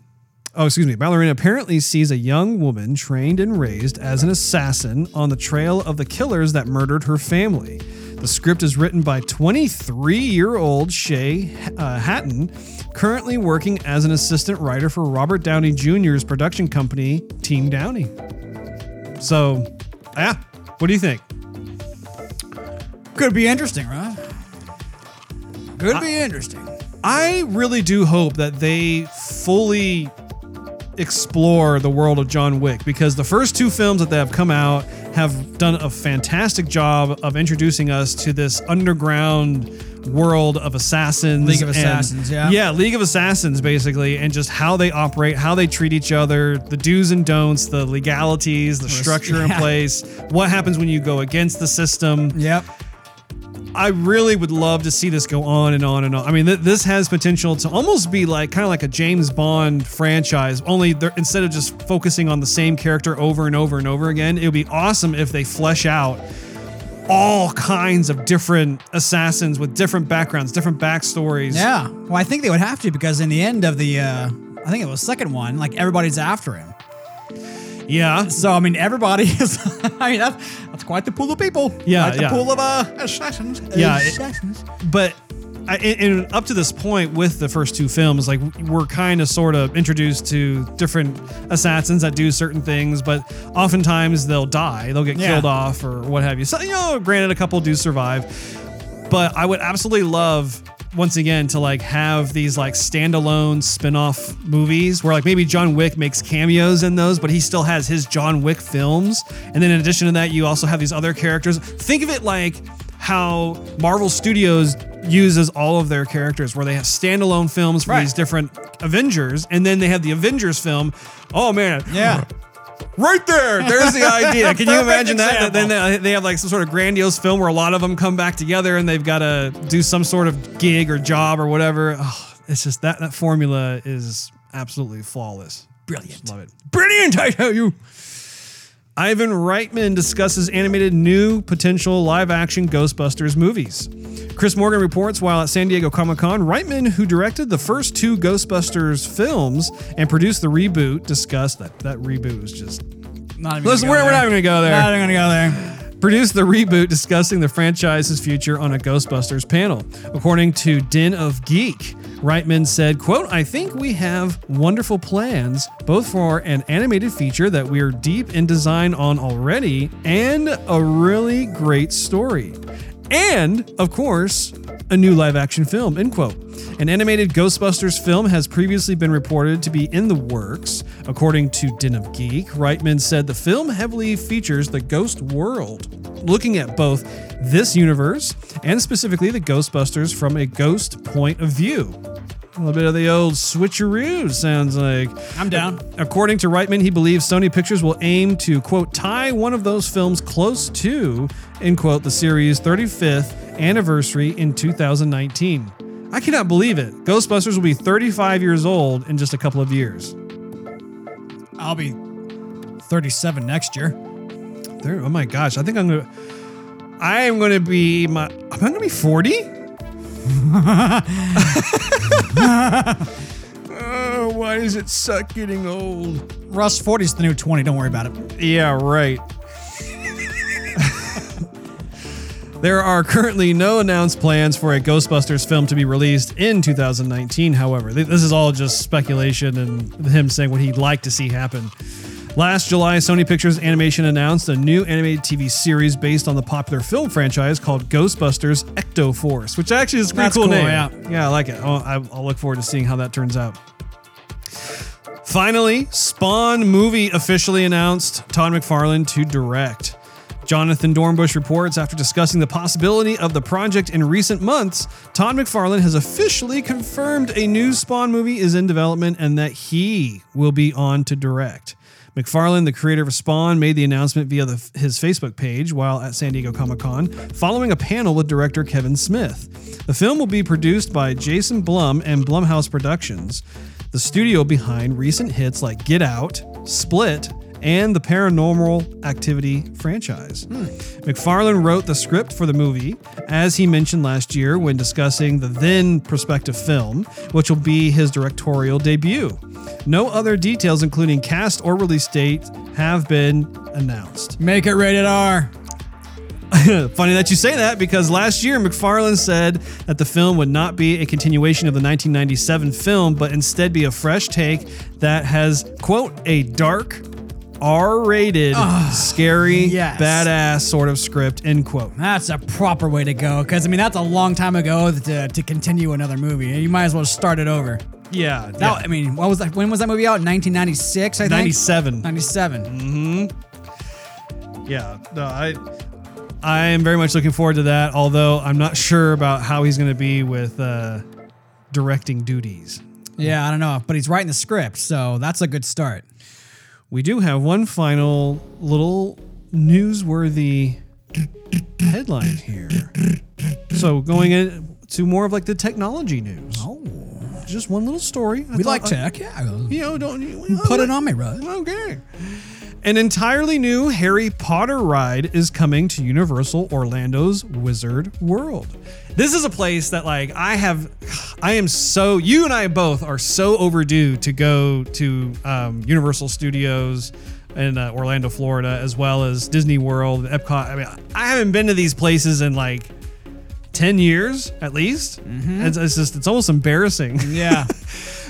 oh, excuse me. Ballerina apparently sees a young woman trained and raised as an assassin on the trail of the killers that murdered her family. The script is written by 23 year old Shay uh, Hatten, currently working as an assistant writer for Robert Downey Jr.'s production company, Team Downey. So, yeah, what do you think? Could be interesting, right? Could be interesting. I really do hope that they fully explore the world of John Wick because the first two films that they have come out have done a fantastic job of introducing us to this underground world of assassins. League of and- Assassins, yeah. Yeah, League of Assassins, basically, and just how they operate, how they treat each other, the do's and don'ts, the legalities, the structure in place, what happens when you go against the system. Yep. I really would love to see this go on and on and on. I mean, th- this has potential to almost be like kind of like a James Bond franchise. Only instead of just focusing on the same character over and over and over again, it would be awesome if they flesh out all kinds of different assassins with different backgrounds, different backstories. Yeah. Well, I think they would have to because in the end of the, uh, I think it was second one, like everybody's after him. Yeah. So I mean, everybody is. I mean, that's, that's quite the pool of people. Yeah, quite the yeah. pool of uh, assassins. Yeah, it- assassins. but I, and and up to this point with the first two films like we're kind of sort of introduced to different assassins that do certain things but oftentimes they'll die they'll get Yeah. killed off or what have you so you know granted a couple do survive but i would absolutely love once again to like have these like standalone spin-off movies where like maybe John Wick makes cameos in those but he still has his John Wick films and then in addition to that you also have these other characters think of it like how Marvel Studios uses all of their characters where they have standalone films for Right. these different Avengers and then they have the Avengers film oh man Yeah. Right there. There's the idea. Can you imagine that? Then they- they have like some sort of grandiose film where a lot of them come back together and they've got to do some sort of gig or job or whatever. Oh, it's just that that formula is absolutely flawless. Brilliant. Love it. Brilliant, I tell you. Ivan Reitman discusses animated new potential live action Ghostbusters movies. Chris Morgan reports while at San Diego Comic Con, Reitman, who directed the first two Ghostbusters films and produced the reboot, discussed that that reboot was just Not even. Listen, we're, we're not even going to go there. Not even gonna go there. Produced the reboot discussing the franchise's future on a Ghostbusters panel. According to Den of Geek, Reitman said, quote, I think we have wonderful plans, both for an animated feature that we're deep in design on already and a really great story. And, of course, a new live action film, end quote. An animated Ghostbusters film has previously been reported to be in the works. According to Den of Geek, Reitman said the film heavily features the ghost world, looking at both this universe and specifically the Ghostbusters from a ghost point of view. A little bit of the old switcheroo sounds like. I'm down. According to Reitman, he believes Sony Pictures will aim to, quote, tie one of those films close to, end quote, the series' 35th anniversary in 2019. I cannot believe it. Ghostbusters will be 35 years old in just a couple of years. I'll be 37 next year. There, oh my gosh, I think I'm gonna. I am gonna be my. I'm I gonna be 40? Oh, why does it suck getting old? Russ 40 is the new 20. Don't worry about it. Yeah, right. There are currently no announced plans for a Ghostbusters film to be released in 2019, however. This is all just speculation and him saying what he'd like to see happen. Last July, Sony Pictures Animation announced a new animated TV series based on the popular film franchise called Ghostbusters Ecto Force, which actually is a pretty That's cool, cool, name. yeah. yeah, I like it. I'll, I'll look forward to seeing how that turns out. Finally, Spawn movie officially announced Todd McFarlane to direct. Jonathan Dornbush reports after discussing the possibility of the project in recent months, Todd McFarlane has officially confirmed a new Spawn movie is in development and that he will be on to direct. McFarlane, the creator of Spawn, made the announcement via the, his Facebook page while at San Diego Comic Con, following a panel with director Kevin Smith. The film will be produced by Jason Blum and Blumhouse Productions, the studio behind recent hits like Get Out, Split, and the Paranormal Activity franchise. Hmm. McFarlane wrote the script for the movie, as he mentioned last year when discussing the then prospective film, which will be his directorial debut. No other details, including cast or release date, have been announced. Make it rated R. Funny that you say that because last year McFarlane said that the film would not be a continuation of the 1997 film, but instead be a fresh take that has, quote, a dark, R rated, scary, yes. badass sort of script, end quote. That's a proper way to go. Because, I mean, that's a long time ago to, to continue another movie. You might as well start it over. Yeah. That, I mean, what was that? When was that movie out? 1996, I think? 97. 97. Hmm. Yeah. No, I. I am very much looking forward to that, although I'm not sure about how he's going to be with uh, directing duties. Yeah, I don't know. But he's writing the script, so that's a good start. We do have one final little newsworthy headline here. So going into more of like the technology news. Oh. Just one little story. I We thought like I- tech, yeah. You know, don't you Put it on me, Russ. Okay. An entirely new Harry Potter ride is coming to Universal Orlando's Wizard World. This is a place that like I have I am so you and I both are so overdue to go to um, Universal Studios in uh, Orlando, Florida, as well as Disney World, Epcot. I mean, I haven't been to these places in like 10 years at least. It's, it's just it's almost embarrassing. Yeah.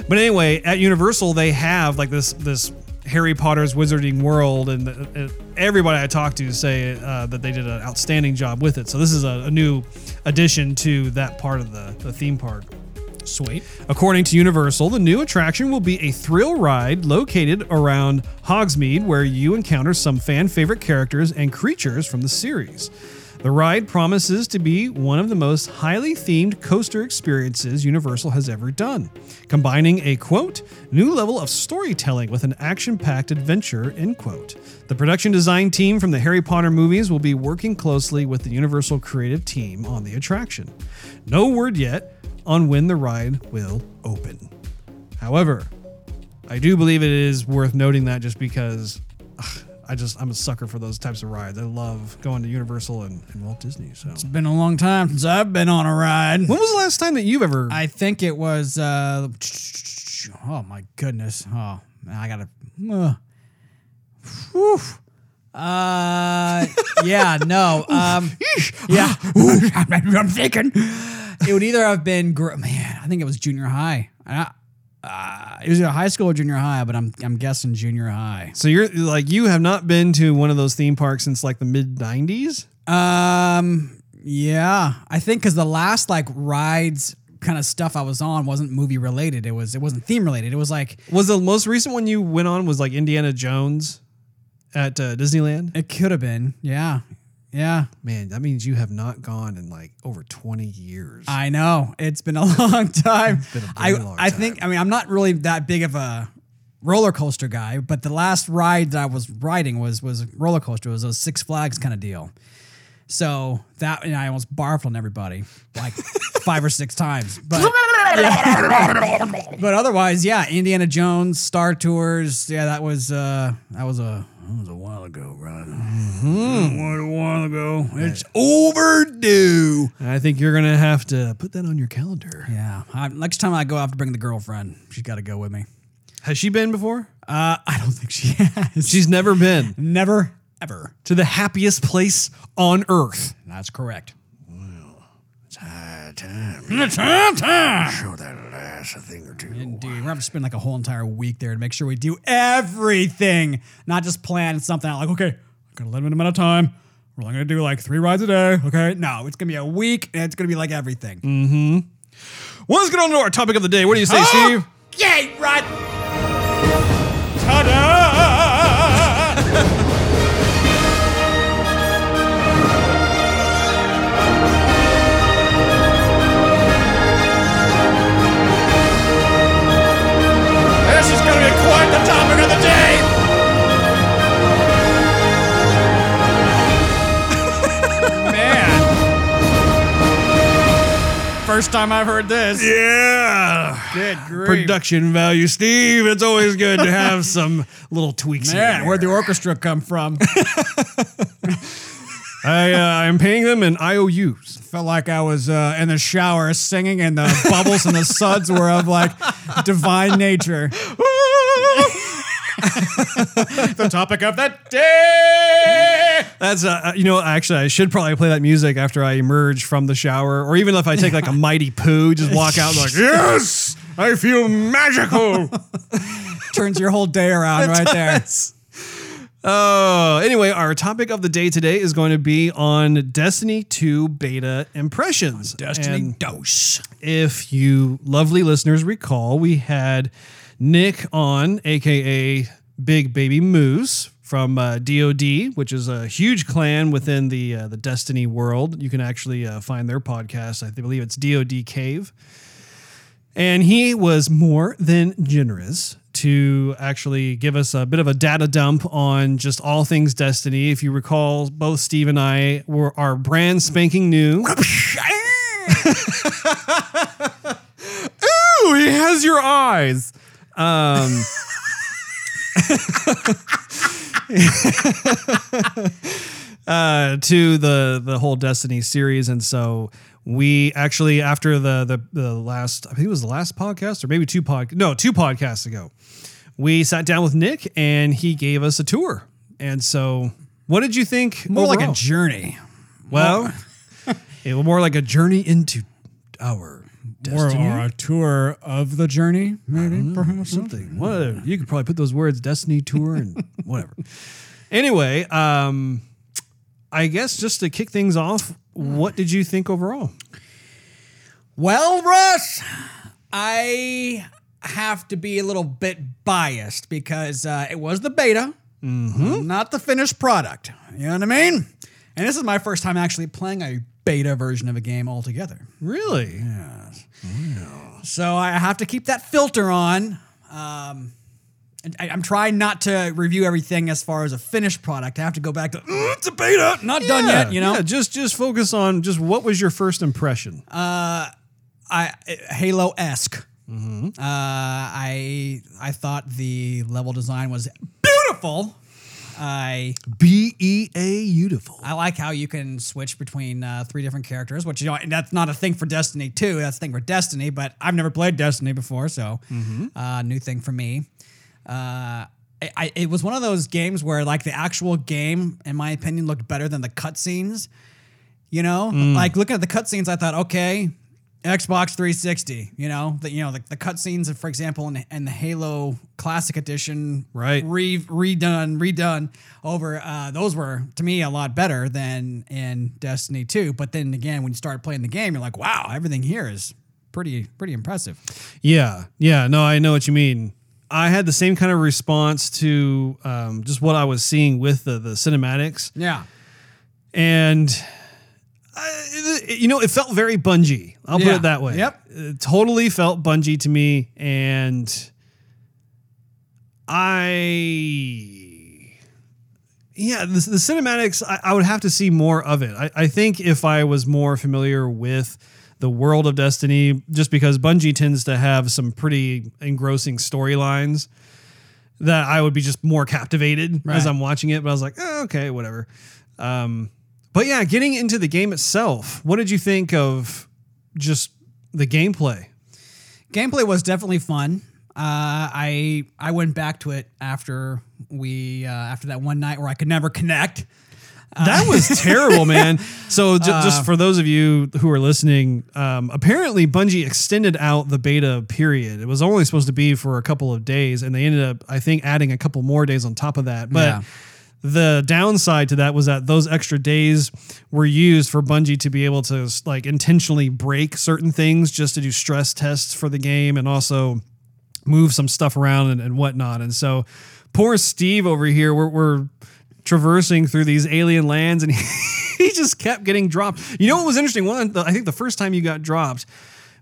But anyway, at Universal they have like this this Harry Potter's Wizarding World, and uh, everybody I talked to say uh, that they did an outstanding job with it. So this is a, a new addition to that part of the, the theme park. Sweet. According to Universal, the new attraction will be a thrill ride located around Hogsmeade, where you encounter some fan favorite characters and creatures from the series. The ride promises to be one of the most highly themed coaster experiences Universal has ever done, combining a quote, new level of storytelling with an action packed adventure, end quote. The production design team from the Harry Potter movies will be working closely with the Universal creative team on the attraction. No word yet on when the ride will open. However, I do believe it is worth noting that just because ugh, I just I'm a sucker for those types of rides. I love going to Universal and, and Walt Disney. So It's been a long time since I've been on a ride. when was the last time that you've ever? I think it was. Uh, oh my goodness! Oh, man, I gotta. Uh, whew. Uh, yeah, no. Um, yeah, I'm thinking it would either have been. Gr- man, I think it was junior high. I, uh, it was either high school or junior high, but I'm I'm guessing junior high. so you're like you have not been to one of those theme parks since like the mid '90s. Um, yeah, I think because the last like rides kind of stuff I was on wasn't movie related. It was it wasn't theme related. It was like Was the most recent one you went on was like Indiana Jones at uh, Disneyland? it could have been. Yeah, yeah. Man, that means you have not gone in like over 20 years. I know it's been a long time. been a I long I time. think I mean I'm not really that big of a roller coaster guy, but the last ride that I was riding was was roller coaster. It was a Six Flags kind of deal. So that and I almost barfed on everybody like five or six times. But but otherwise, yeah, Indiana Jones, Star Tours, yeah, that was uh that was a that was a while ago, right? Mm-hmm. What a while ago. It's overdue. I think you're gonna have to put that on your calendar. Yeah. I, next time I go, I have to bring the girlfriend. She's got to go with me. Has she been before? Uh, I don't think she has. She's never been never, ever. to the happiest place on earth. That's correct. High time. It's time, time. Show that ass a thing or two. Indeed. We're going to have to spend like a whole entire week there to make sure we do everything, not just plan something out like, okay, I've got a limited amount of time. We're only going to do like three rides a day. Okay. No, it's going to be a week and it's going to be like everything. Mm-hmm. Well, let's get on to our topic of the day. What do you say, Steve? Yay, right. First time I've heard this. Yeah. Good grief. Production value, Steve. It's always good to have some little tweaks. Man, where'd the orchestra come from? I uh, I'm paying them in IOUs. Felt like I was uh, in the shower singing, and the bubbles and the suds were of like divine nature. the topic of the day. That's uh, you know actually I should probably play that music after I emerge from the shower, or even if I take like a mighty poo, just walk out like yes, I feel magical. Turns your whole day around right there. Oh, anyway, our topic of the day today is going to be on Destiny 2 beta impressions. And dose. if you lovely listeners recall, we had Nick on, aka Big Baby Moose from uh, DoD, which is a huge clan within the uh, the Destiny world. You can actually uh, find their podcast. I believe it's DoD Cave, and he was more than generous to actually give us a bit of a data dump on just all things Destiny. If you recall, both Steve and I were are brand spanking new. Ooh, he has your eyes. Um, uh, to the the whole Destiny series, and so we actually after the the the last I think it was the last podcast or maybe two pod no two podcasts ago, we sat down with Nick and he gave us a tour. And so, what did you think? More like a journey. well, it was more like a journey into our destiny. or a tour of the journey, maybe, perhaps. something. Whatever. You could probably put those words Destiny Tour and whatever. Anyway, um, I guess just to kick things off, what did you think overall? Well, Russ, I have to be a little bit biased because uh, it was the beta, not the finished product. You know what I mean? And this is my first time actually playing a beta version of a game altogether. Really? Yeah. So I have to keep that filter on. Um, I, I'm trying not to review everything as far as a finished product. I have to go back to "Uh, it's a beta, not done yet. You know, Yeah, just just focus on just what was your first impression? Uh, I Halo esque. Uh, I I thought the level design was beautiful. I B E A beautiful. I like how you can switch between uh, three different characters, which you know that's not a thing for Destiny 2. That's a thing for Destiny, but I've never played Destiny before, so uh, new thing for me. Uh, I, I, it was one of those games where like the actual game, in my opinion, looked better than the cutscenes. You know, like looking at the cutscenes, I thought, okay, Xbox 360. You know, the, you know the, the cutscenes, for example, in, in the Halo Classic Edition, Right. re, redone, redone over. Uh, those were to me a lot better than in Destiny 2. But then again, when you start playing the game, you're like, wow, everything here is pretty pretty impressive. Yeah, yeah. No, I know what you mean. I had the same kind of response to um, just what I was seeing with the the cinematics, Yeah. and I, you know, it felt very Bungie. I'll put it that way. Yep. it totally felt Bungie to me, and I. Yeah, the, the cinematics, I, I would have to see more of it. I, I think if I was more familiar with the world of Destiny, just because Bungie tends to have some pretty engrossing storylines, that I would be just more captivated as I'm watching it. But I was like, oh, okay, whatever. Um, But yeah, getting into the game itself, what did you think of just the gameplay? Gameplay was definitely fun. Uh, I I went back to it after we uh, after that one night where I could never connect. That was terrible, man. So, j- just for those of you who are listening, um, apparently Bungie extended out the beta period. It was only supposed to be for a couple of days, and they ended up, I think, adding a couple more days on top of that. But Yeah. The downside to that was that those extra days were used for Bungie to be able to like intentionally break certain things just to do stress tests for the game and also move some stuff around and, and whatnot. And so poor Steve over here, we're, we're traversing through these alien lands and he just kept getting dropped. You know what was interesting? One, the, I think the first time you got dropped,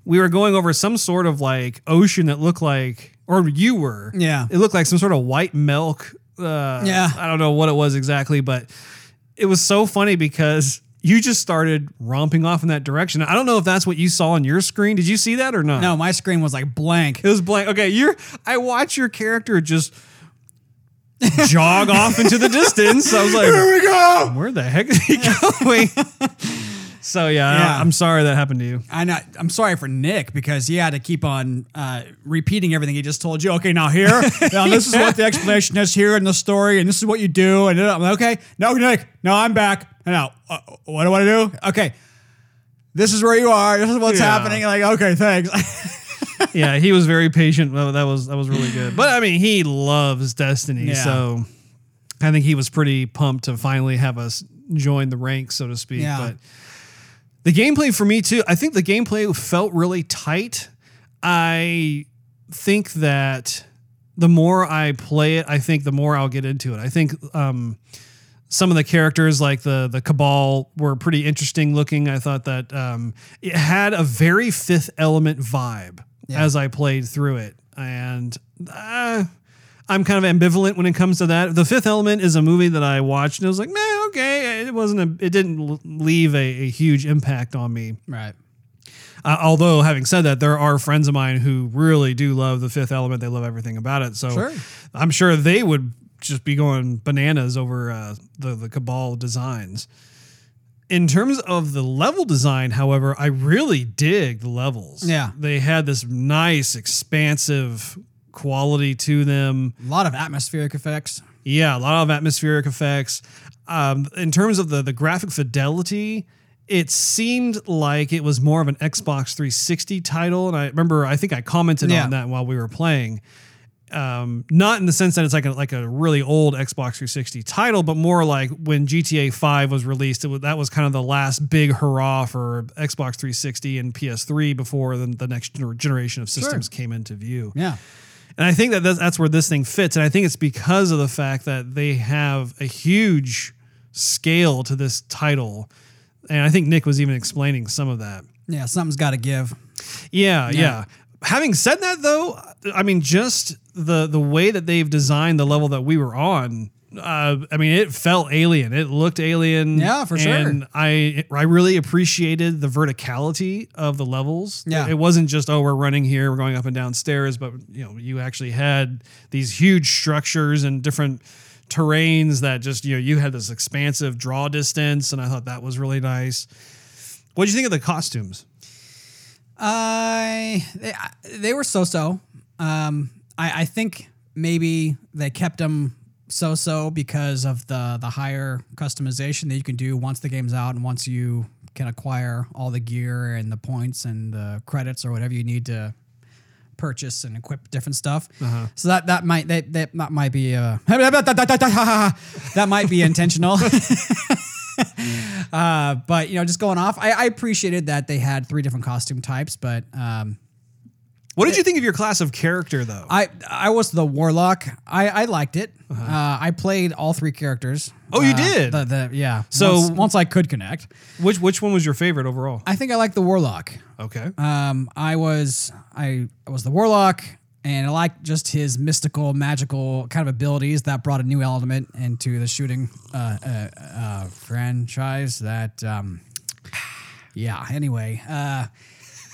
we were going over some sort of like ocean that looked like, or you were. Yeah. It looked like some sort of white milk. Uh, Yeah. I don't know what it was exactly, but it was so funny because you just started romping off in that direction. I don't know if that's what you saw on your screen. Did you see that or not? No, my screen was like blank. It was blank. Okay, you're. I watch your character just jog off into the distance. I was like, Here we go. where the heck is he going? So yeah, Yeah. I, am sorry that happened to you. I know. I'm sorry for Nick because he had to keep on uh, repeating everything he just told you. Okay, now here, now this is what the explanation is here in the story, and this is what you do. And I'm like, okay, no, Nick, no, I'm back. Now, uh, what do I do? Okay, this is where you are. This is what's Yeah. happening. Like, okay, thanks. Yeah, he was very patient. Well, that was that was really good. But I mean, he loves Destiny, Yeah. so I think he was pretty pumped to finally have us join the ranks, so to speak. Yeah. But the gameplay for me too, I think the gameplay felt really tight. I think that the more I play it, I think the more I'll get into it. I think um, some of the characters, like the the Cabal, were pretty interesting looking. I thought that um, it had a very Fifth Element vibe as I played through it, and uh, I'm kind of ambivalent when it comes to that. The Fifth Element is a movie that I watched and it was like, man, okay, it wasn't a, it didn't leave a, a huge impact on me. right. Uh, although, having said that, there are friends of mine who really do love the Fifth Element. They love everything about it. So Sure. I'm sure they would just be going bananas over uh, the the Cabal designs. In terms of the level design, however, I really dig the levels. Yeah. they had this nice, expansive quality to them. A lot of atmospheric effects. Yeah, a lot of atmospheric effects. Um, in terms of the the graphic fidelity, it seemed like it was more of an Xbox 360 title, and I remember I think I commented Yeah. on that while we were playing. Um, not in the sense that it's like a like a really old Xbox 360 title, but more like when GTA 5 was released. It was, that was kind of the last big hurrah for Xbox 360 and PS3 before the, the next generation of systems came into view. Yeah. And I think that that's, that's where this thing fits. And I think it's because of the fact that they have a huge scale to this title. And I think Nick was even explaining some of that. Yeah. Something's got to give. Yeah, yeah. Having said that, though, I mean, just the the way that they've designed the level that we were on. Uh, I mean, it felt alien. It looked alien. Yeah, for sure. And I I really appreciated the verticality of the levels. Yeah. it wasn't just oh we're running here, we're going up and down stairs, but you know you actually had these huge structures and different terrains that just you know you had this expansive draw distance, and I thought that was really nice. What do you think of the costumes? I they, they were so so. Um, I, I think maybe they kept them so so because of the the higher customization that you can do once the game's out and once you can acquire all the gear and the points and the credits or whatever you need to purchase and equip different stuff. So that that might that, that that might be uh that might be intentional. uh, but you know, just going off, I, I appreciated that they had three different costume types, but um, What did you think of your class of character, though? I I was the warlock. I I liked it. Uh I played all three characters. Oh, you Uh, did? The, the, yeah. So- once, once I could connect, which which one was your favorite overall? I think I liked the warlock. Okay. Um, I was I, I was the warlock, and I liked just his mystical, magical kind of abilities that brought a new element into the shooting uh, uh, uh, franchise. That um, yeah. Anyway, uh,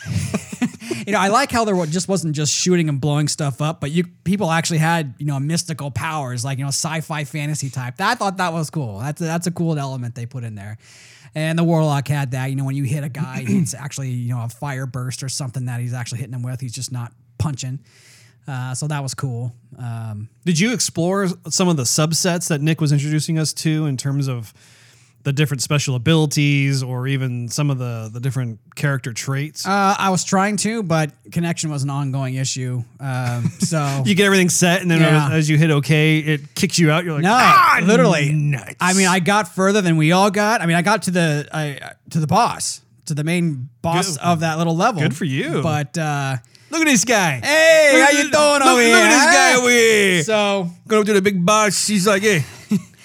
you know, I like how there just wasn't just shooting and blowing stuff up, but you people actually had you know mystical powers, like you know sci-fi fantasy type. I thought that was cool. That's a, that's a cool element they put in there. And the warlock had that. You know, when you hit a guy, it's actually you know a fire burst or something that he's actually hitting him with. He's just not punching. Uh, so that was cool. Um, Did you explore some of the subsets that Nick was introducing us to in terms of the different special abilities or even some of the the different character traits? uh, I was trying to, but connection was an ongoing issue. Um, so you get everything set, and then Yeah. as, as you hit OK, it kicks you out. You're like, No, ah, literally. nuts." I mean, I got further than we all got. I mean, I got to the I, to the boss, to the main boss Good- of that little level. good for you. But uh, look at this guy. hey, Look how you doing look, over look here? at this guy over here. So, Going up to the big boss. He's like, hey,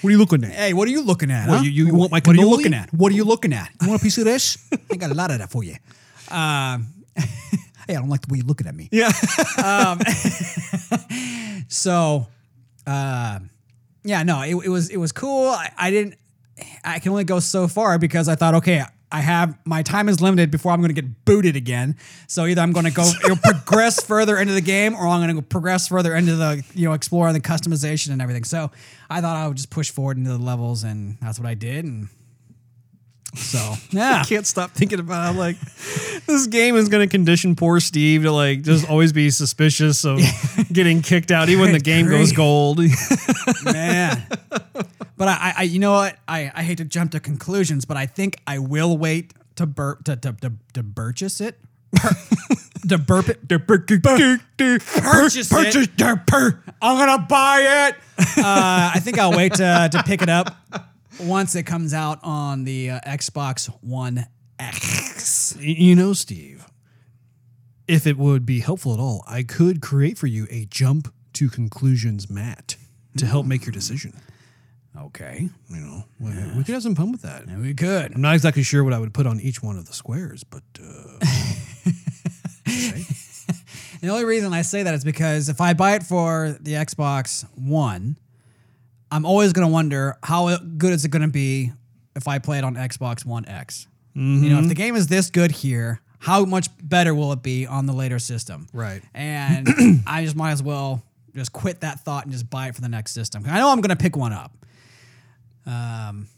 what are you looking at? hey, what are you looking at? What, huh? you- you want my What are you looking at? What are you looking at? You want a piece of this? I got a lot of that for you. Um, hey, I don't like the way you're looking at me. Yeah. So, uh, yeah, no, it, it was it was cool. I, I didn't. I can only go so far because I thought, okay, I have my time is limited before I'm going to get booted again. So either I'm going to go progress further into the game, or I'm going to progress further into the you know exploring the customization and everything. So I thought I would just push forward into the levels, and that's what I did. And so yeah, I can't stop thinking about how like this game is going to condition poor Steve to like just always be suspicious of getting kicked out, even when the game goes gold. man. But I, I, you know what? I, I hate to jump to conclusions, but I think I will wait to bur- to to to, to purchase it. to burp it. To bur- purchase it. I'm gonna buy it. Uh, I think I'll wait to to pick it up once it comes out on the uh, Xbox One X. You know, Steve, if it would be helpful at all, I could create for you a jump to conclusions mat to help make your decision. Okay, You know, we, we could have some fun with that. we could. I'm not exactly sure what I would put on each one of the squares, but uh, The only reason I say that is because if I buy it for the Xbox One, I'm always going to wonder how good is it going to be if I play it on Xbox One X. You know, if the game is this good here, how much better will it be on the later system? Right. And I just might as well just quit that thought and just buy it for the next system. I know I'm going to pick one up. Um,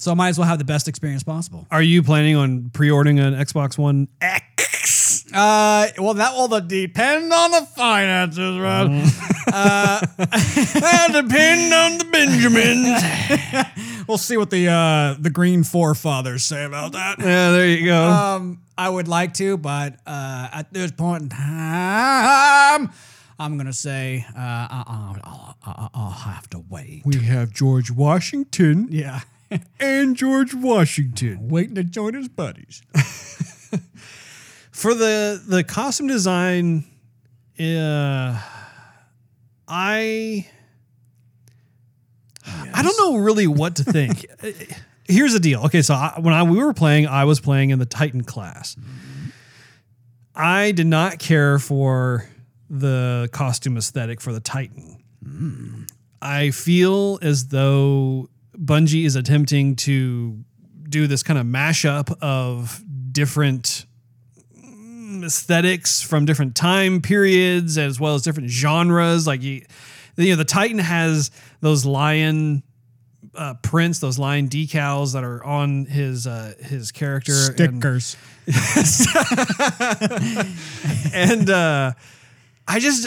so I might as well have the best experience possible. are you planning on pre-ordering an Xbox One X? Uh, well, that will depend on the finances, right? That depend on the Benjamins. We'll see what the uh, the Green Forefathers say about that. yeah, there you go. Um, I would like to, but uh, at this point in time, I'm gonna say uh, uh, I'll, I'll, I'll have to wait. we have George Washington Yeah, and George Washington. waiting to join his buddies. For the the costume design, uh, I I don't know really what to think. Here's the deal. Okay, so I, when I we were playing, I was playing in the Titan class. I did not care for the costume aesthetic for the Titan. I feel as though Bungie is attempting to do this kind of mashup of different aesthetics from different time periods as well as different genres. Like you, you know, the Titan has those lion uh, prints, those lion decals that are on his uh, his character and- and uh, I just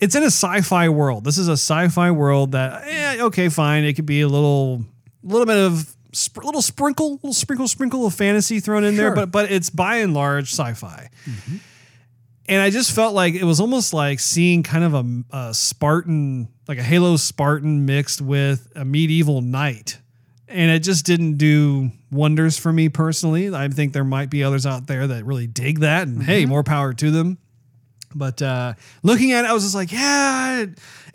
it's in a sci-fi world. This is a sci-fi world that eh, okay, fine. It could be a little little bit of sp- little sprinkle, little sprinkle, sprinkle of fantasy thrown in there, but but it's by and large sci-fi. And I just felt like it was almost like seeing kind of a, a Spartan, like a Halo Spartan mixed with a medieval knight. And it just didn't do wonders for me personally. I think there might be others out there that really dig that. And hey, more power to them. But uh, looking at it, I was just like, yeah. And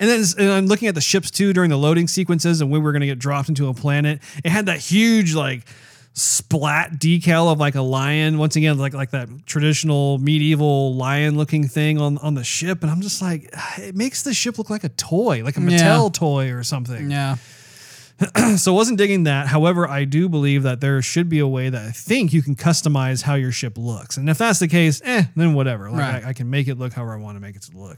then and I'm looking at the ships too during the loading sequences and when we were going to get dropped into a planet. It had that huge, like, splat decal of like a lion once again like like that traditional medieval lion looking thing on on the ship and i'm just like it makes the ship look like a toy like a mattel Yeah. toy or something Yeah, so wasn't digging that. However, I do believe that there should be a way that I think you can customize how your ship looks. And if that's the case, eh, then whatever. Like Right. I, I can make it look however I want to make it to look.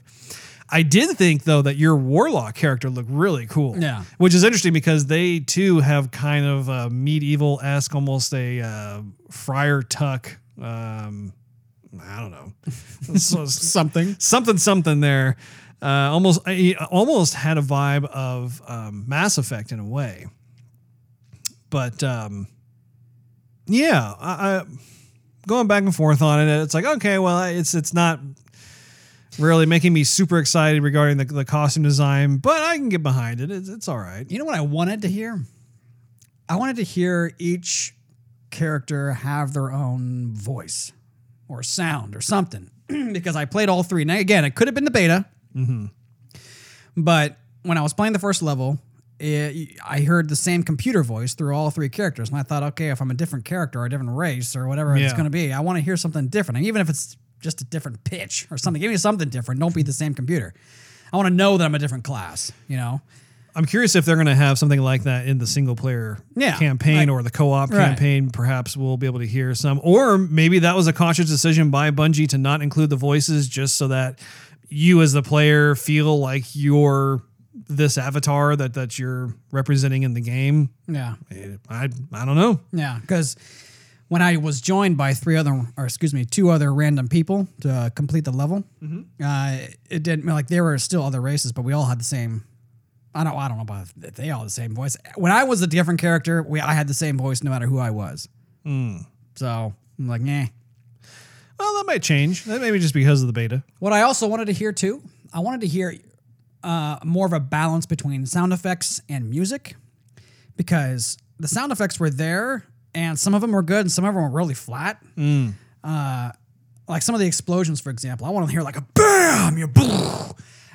I did think though that your warlock character looked really cool. Yeah. Which is interesting because they too have kind of a medieval esque, almost a uh, friar tuck. Um, I don't know. So- Something. something something there. Uh, almost I almost had a vibe of um, Mass Effect in a way, but um, yeah, I, I going back and forth on it. It's like okay, well, it's it's not really making me super excited regarding the, the costume design, but I can get behind it. It's, it's all right. You know what I wanted to hear? I wanted to hear each character have their own voice or sound or something because I played all three. Now, again, it could have been the beta, Mm-hmm. but when I was playing the first level, it, I heard the same computer voice through all three characters. And I thought, okay, if I'm a different character or a different race or whatever it's going to be, I want to hear something different. And even if it's just a different pitch or something, give me something different. Don't be the same computer. I want to know that I'm a different class, you know? I'm curious if they're going to have something like that in the single player Yeah, campaign like- or the co-op Right. campaign. Perhaps we'll be able to hear some, or maybe that was a conscious decision by Bungie to not include the voices, just so that you as the player feel like you're this avatar that that you're representing in the game. Yeah. Eh, I I don't know. Yeah, because when I was joined by three other, or excuse me, two other random people to complete the level, mm-hmm. uh, it didn't like there were still other races, but we all had the same. I don't. I don't know about if they all had the same voice. When I was a different character, we I had the same voice no matter who I was. Hmm. So I'm like, nah. Well, that might change. That maybe just because of the beta. What I also wanted to hear too, I wanted to hear uh, more of a balance between sound effects and music because the sound effects were there and some of them were good and some of them were really flat. Uh, like some of the explosions, for example, I want to hear like a bam, you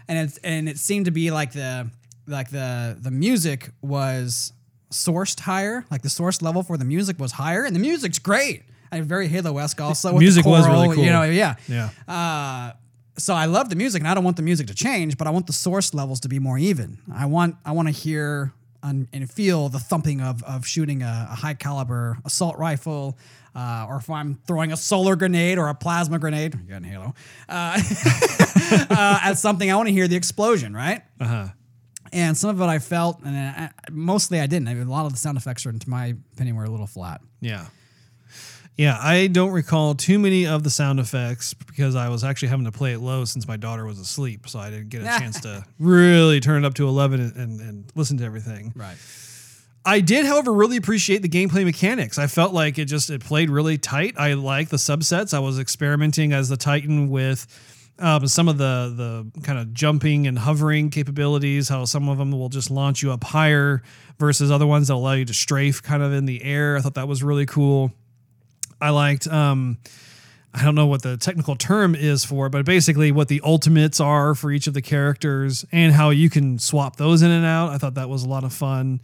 and it and it seemed to be like the like the the music was sourced higher, like the source level for the music was higher, and the music's great. And very Halo-esque also. with the Music was really cool. You know, yeah. Yeah. Uh, so I love the music, and I don't want the music to change, but I want the source levels to be more even. I want I want to hear and, and feel the thumping of of shooting a, a high caliber assault rifle, uh, or if I'm throwing a solar grenade or a plasma grenade, you got in Halo, uh, uh, at something. I want to hear the explosion, right? Uh huh. And some of it I felt, and I, mostly I didn't. I mean, a lot of the sound effects, are, to my opinion, were a little flat. Yeah. Yeah, I don't recall too many of the sound effects because I was actually having to play it low since my daughter was asleep, so I didn't get a chance to really turn it up to 11 and, and, and listen to everything. Right. I did, however, really appreciate the gameplay mechanics. I felt like it just it played really tight. I like the subsets. I was experimenting as the Titan with um, some of the the kind of jumping and hovering capabilities. How some of them will just launch you up higher versus other ones that allow you to strafe kind of in the air. I thought that was really cool. I liked. Um, I don't know what the technical term is for, but basically what the ultimates are for each of the characters and how you can swap those in and out. I thought that was a lot of fun.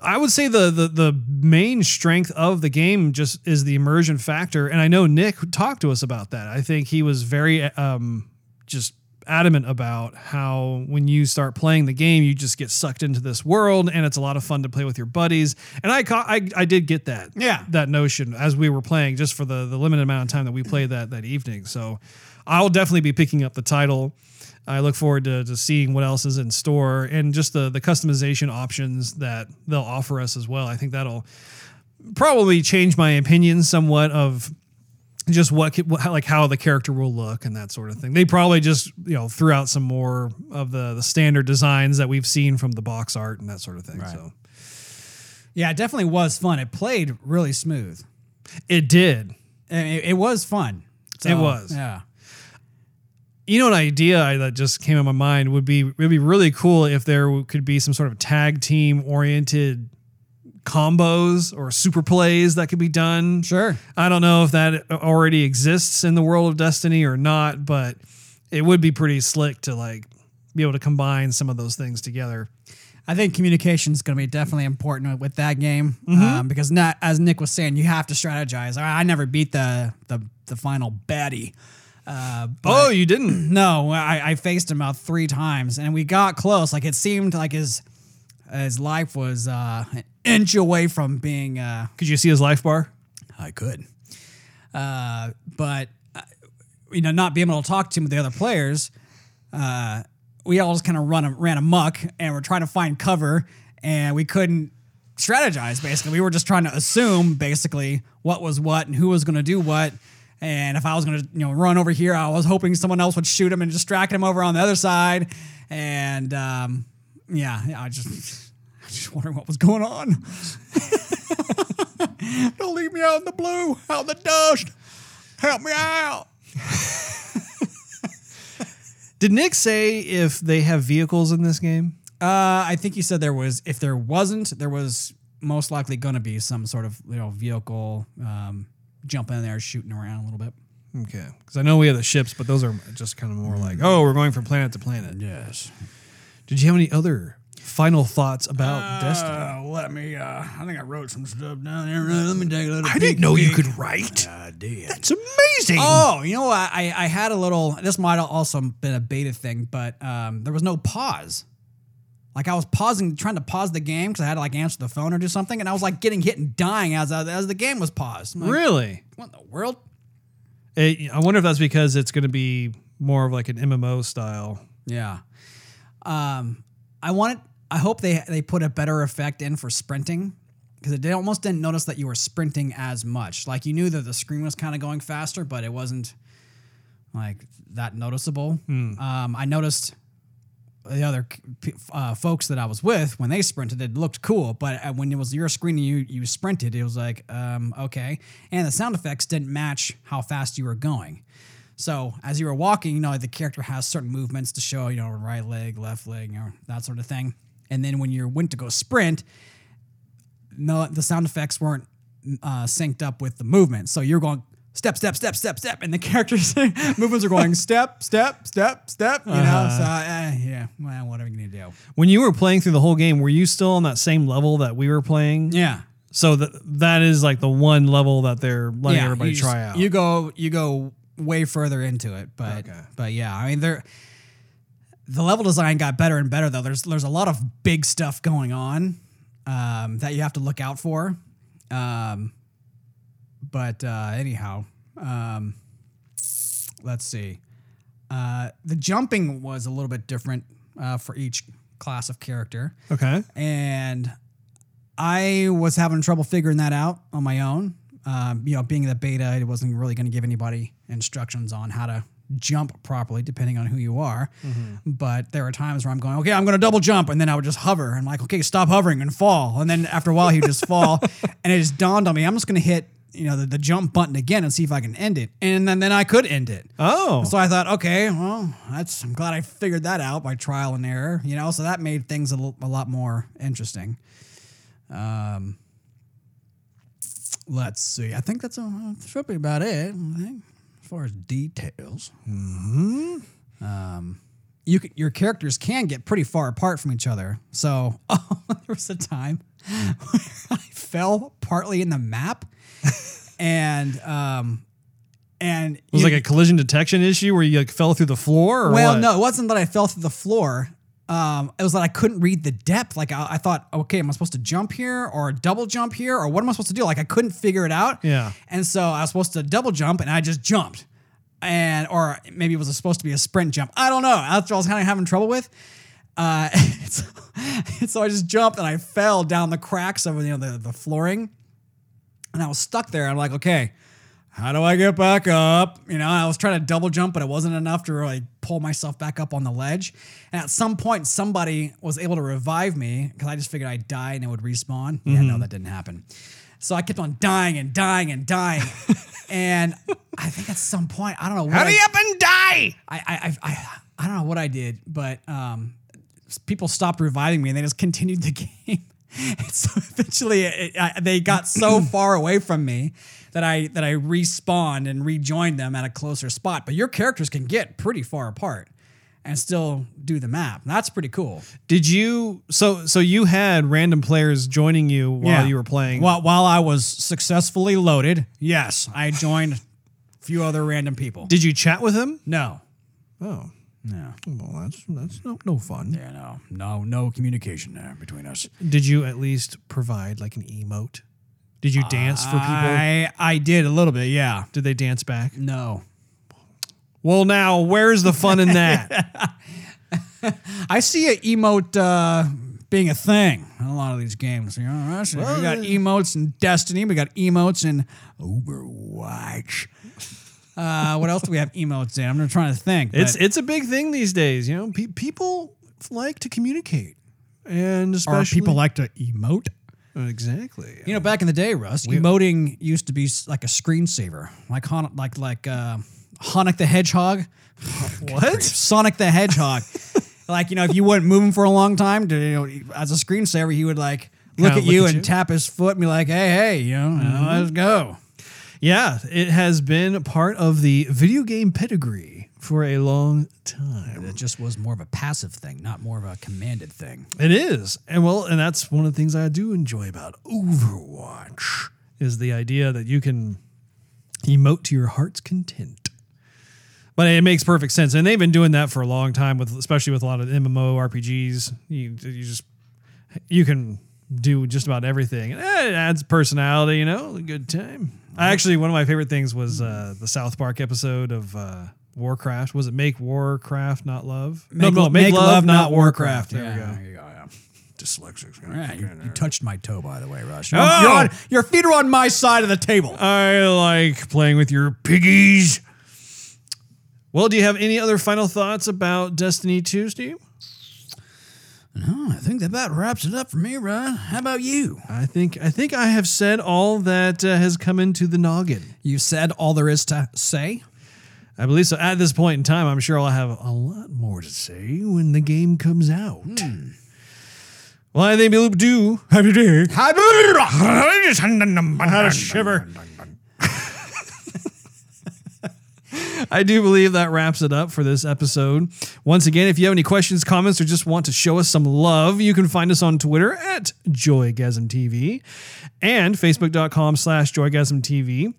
I would say the, the the main strength of the game just is the immersion factor, and I know Nick talked to us about that. I think he was very um, just adamant about how when you start playing the game, you just get sucked into this world, and it's a lot of fun to play with your buddies. And I I, I did get that Yeah. that notion as we were playing, just for the the limited amount of time that we played that that evening. So I'll definitely be picking up the title. I look forward to, to seeing what else is in store and just the the customization options that they'll offer us as well. I think that'll probably change my opinion somewhat of just what, what like how the character will look and that sort of thing. They probably just you know threw out some more of the the standard designs that we've seen from the box art and that sort of thing. Right. So Yeah, it definitely was fun. It played really smooth. it did. And it, it was fun. It was. Yeah. You know, an idea that just came in my mind would be it would be really cool if there could be some sort of tag team oriented combos or super plays that could be done. Sure. I don't know if that already exists in the world of Destiny or not, but it would be pretty slick to like be able to combine some of those things together. I think communication is going to be definitely important with that game Mm-hmm. um, because not as Nick was saying, you have to strategize. I, I never beat the the the final baddie. Uh, but oh, you didn't? no, I, I faced him about three times and we got close. Like it seemed like his his life was uh, inch away from being. Uh, Could you see his life bar? I could, uh, but uh, you know, not being able to talk to him with the other players, uh, we all just kind of run ran amok, and we're trying to find cover, and we couldn't strategize. Basically, we were just trying to assume basically what was what and who was going to do what. And if I was going to, you know, run over here, I was hoping someone else would shoot him and distract him over on the other side. And um, yeah, I just, was just wondering what was going on. Don't leave me out in the blue, out in the dust. Help me out. Did Nick say if they have vehicles in this game? Uh, I think he said there was. If there wasn't, there was most likely going to be some sort of you know vehicle um, jumping in there, shooting around a little bit. Okay, because I know we have the ships, but those are just kind of more like, oh, we're going from planet to planet. Yes. Did you have any other final thoughts about Destiny? Uh, let me. Uh, I think I wrote some stuff down there. Let me take a little. I didn't know you could write. I did. That's amazing. Oh, you know what? I, I had a little. This might have also been a beta thing, but um, there was no pause. Like I was pausing, trying to pause the game because I had to like answer the phone or do something, and I was like getting hit and dying as as the game was paused. Like, really? What in the world? Eh, I wonder if that's because it's going to be more of like an MMO style. Yeah. Um, I wanted. I hope they they put a better effect in for sprinting because it almost didn't notice that you were sprinting as much. Like you knew that the screen was kind of going faster, but it wasn't like that noticeable. Um, I noticed the other uh, folks that I was with when they sprinted, it looked cool. But uh, when it was your screen and you you sprinted, it was like um, okay, and the sound effects didn't match how fast you were going. So as you were walking, you know the character has certain movements to show, you know, right leg, left leg, you know, that sort of thing. And then when you went to go sprint, no, the sound effects weren't uh, synced up with the movement. So you're going step, step, step, step, step, and the characters movements are going step, step, step, step. You know, so uh, yeah, well, what are we gonna do? When you were playing through the whole game, were you still on that same level that we were playing? Yeah, So that that is like the one level that they're letting yeah. everybody try just- out. You go, you go way further into it, but Okay. but yeah, I mean there. The level design got better and better though. There's there's a lot of big stuff going on um, that you have to look out for. Um, but uh, anyhow, um, let's see. Uh, the jumping was a little bit different uh, for each class of character, okay. and I was having trouble figuring that out on my own. Um, you know, being the beta, it wasn't really going to give anybody instructions on how to jump properly, depending on who you are. But there are times where I'm going, okay, I'm going to double jump, and then I would just hover and like, okay, stop hovering and fall, and then after a while he would just fall, and it just dawned on me, I'm just going to hit you know the, the jump button again and see if I can end it, and then then I could end it. Oh, So I thought, okay, well, that's I'm glad I figured that out by trial and error, you know. So that made things a, l- a lot more interesting. Um, let's see. I think that's a, should be about it. I think far as details. Mm-hmm. Um, you c- your characters can get pretty far apart from each other. So there was a time where I fell partly in the map, and um, and it was you- like a collision detection issue where you like fell through the floor. Or well, what? no, it wasn't that I fell through the floor. Um, it was that I couldn't read the depth. Like I, I thought, okay, am I supposed to jump here or double jump here or what am I supposed to do? Like I couldn't figure it out. Yeah. And so I was supposed to double jump and I just jumped, and or maybe it was supposed to be a sprint jump. I don't know. That's what I was kind of having trouble with. Uh, so, so I just jumped and I fell down the cracks of you know the the flooring, and I was stuck there. I'm like, okay, how do I get back up? You know, I was trying to double jump, but it wasn't enough to really pull myself back up on the ledge. And at some point, somebody was able to revive me because I just figured I'd die and it would respawn. Yeah, no, that didn't happen. So I kept on dying and dying and dying. and I think at some point, I don't know what I- Hurry up and die! I, I, I, I, I don't know what I did, but um, people stopped reviving me and they just continued the game. And so eventually, it, I, they got so far away from me that I that I respawned and rejoined them at a closer spot. But your characters can get pretty far apart and still do the map. That's pretty cool. Did you? So so you had random players joining you while you were playing. While, while I was successfully loaded, yes, I joined a few other random people. Did you chat with them? no, Oh, No. Well, that's that's no, no fun. Yeah, no, no, no communication there between us. Did you at least provide like an emote? Did you dance for people? I I did a little bit, yeah. Did they dance back? No, Well, now where's the fun in that? I see a emote uh, being a thing in a lot of these games. You know, we got emotes in Destiny. We got emotes in Overwatch. Uh, what else do we have emotes in? I'm trying to think. it's but- it's a big thing these days. You know, Pe- people like to communicate, and or especially people like to emote. Exactly. You know, back in the day, Russ, emoting used to be like a screensaver, like Han- like like uh, Sonic the Hedgehog. What? Sonic the Hedgehog. like you know, if you weren't moving for a long time, you know, as a screensaver, he would like look Kinda at look you at and you. tap his foot and be like, "Hey, hey, you know, uh, let's go." Yeah, it has been part of the video game pedigree for a long time. It just was more of a passive thing, not more of a commanded thing. It is. And well, and that's one of the things I do enjoy about Overwatch is the idea that you can emote to your heart's content. But it makes perfect sense. And they've been doing that for a long time with especially with a lot of MMO RPGs. You you just you can do just about everything. And it adds personality, you know, a good time. I actually one of my favorite things was uh, the South Park episode of uh, Warcraft. Was it Make Warcraft Not Love? Make, no, no, make, love, not Warcraft. Warcraft. There yeah, we go. There you go. Yeah. Dyslexics. Yeah, you, you touched my toe, by the way, Rush. Oh! You're, you're on, your feet are on my side of the table. I like playing with your piggies. Well, do you have any other final thoughts about Destiny 2, Steve? No, I think that about wraps it up for me, Ryan. How about you? I think I think I have said all that uh, has come into the noggin. You said all there is to say. I believe so. At this point in time, I'm sure I'll have a lot more to say when the game comes out. Well, I think we'll do. Happy day. I had a shiver. I do believe that wraps it up for this episode. Once again, if you have any questions, comments, or just want to show us some love, you can find us on Twitter at JoygasmTV and Facebook.com slash JoygasmTV,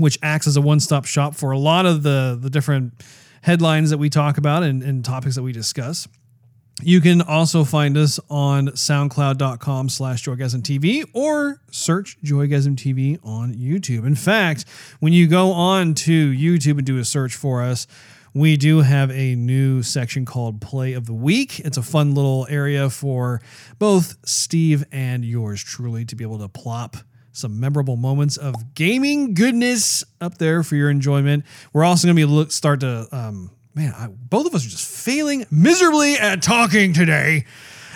which acts as a one-stop shop for a lot of the, the different headlines that we talk about and, and topics that we discuss. You can also find us on soundcloud.com slash joygasmtv or search joygasmtv on YouTube. In fact, when you go on to YouTube and do a search for us, we do have a new section called Play of the Week. It's a fun little area for both Steve and yours truly to be able to plop some memorable moments of gaming goodness up there for your enjoyment. We're also going to be look start to um, man, I, both of us are just failing miserably at talking today.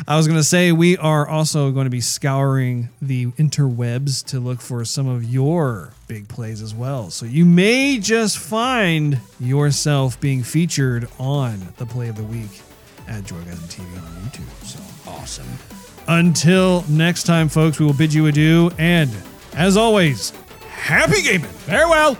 I was going to say we are also going to be scouring the interwebs to look for some of your big plays as well. So you may just find yourself being featured on the play of the week at Joygasm TV on YouTube. So Awesome. Until next time, folks, we will bid you adieu. And as always, happy gaming. Farewell.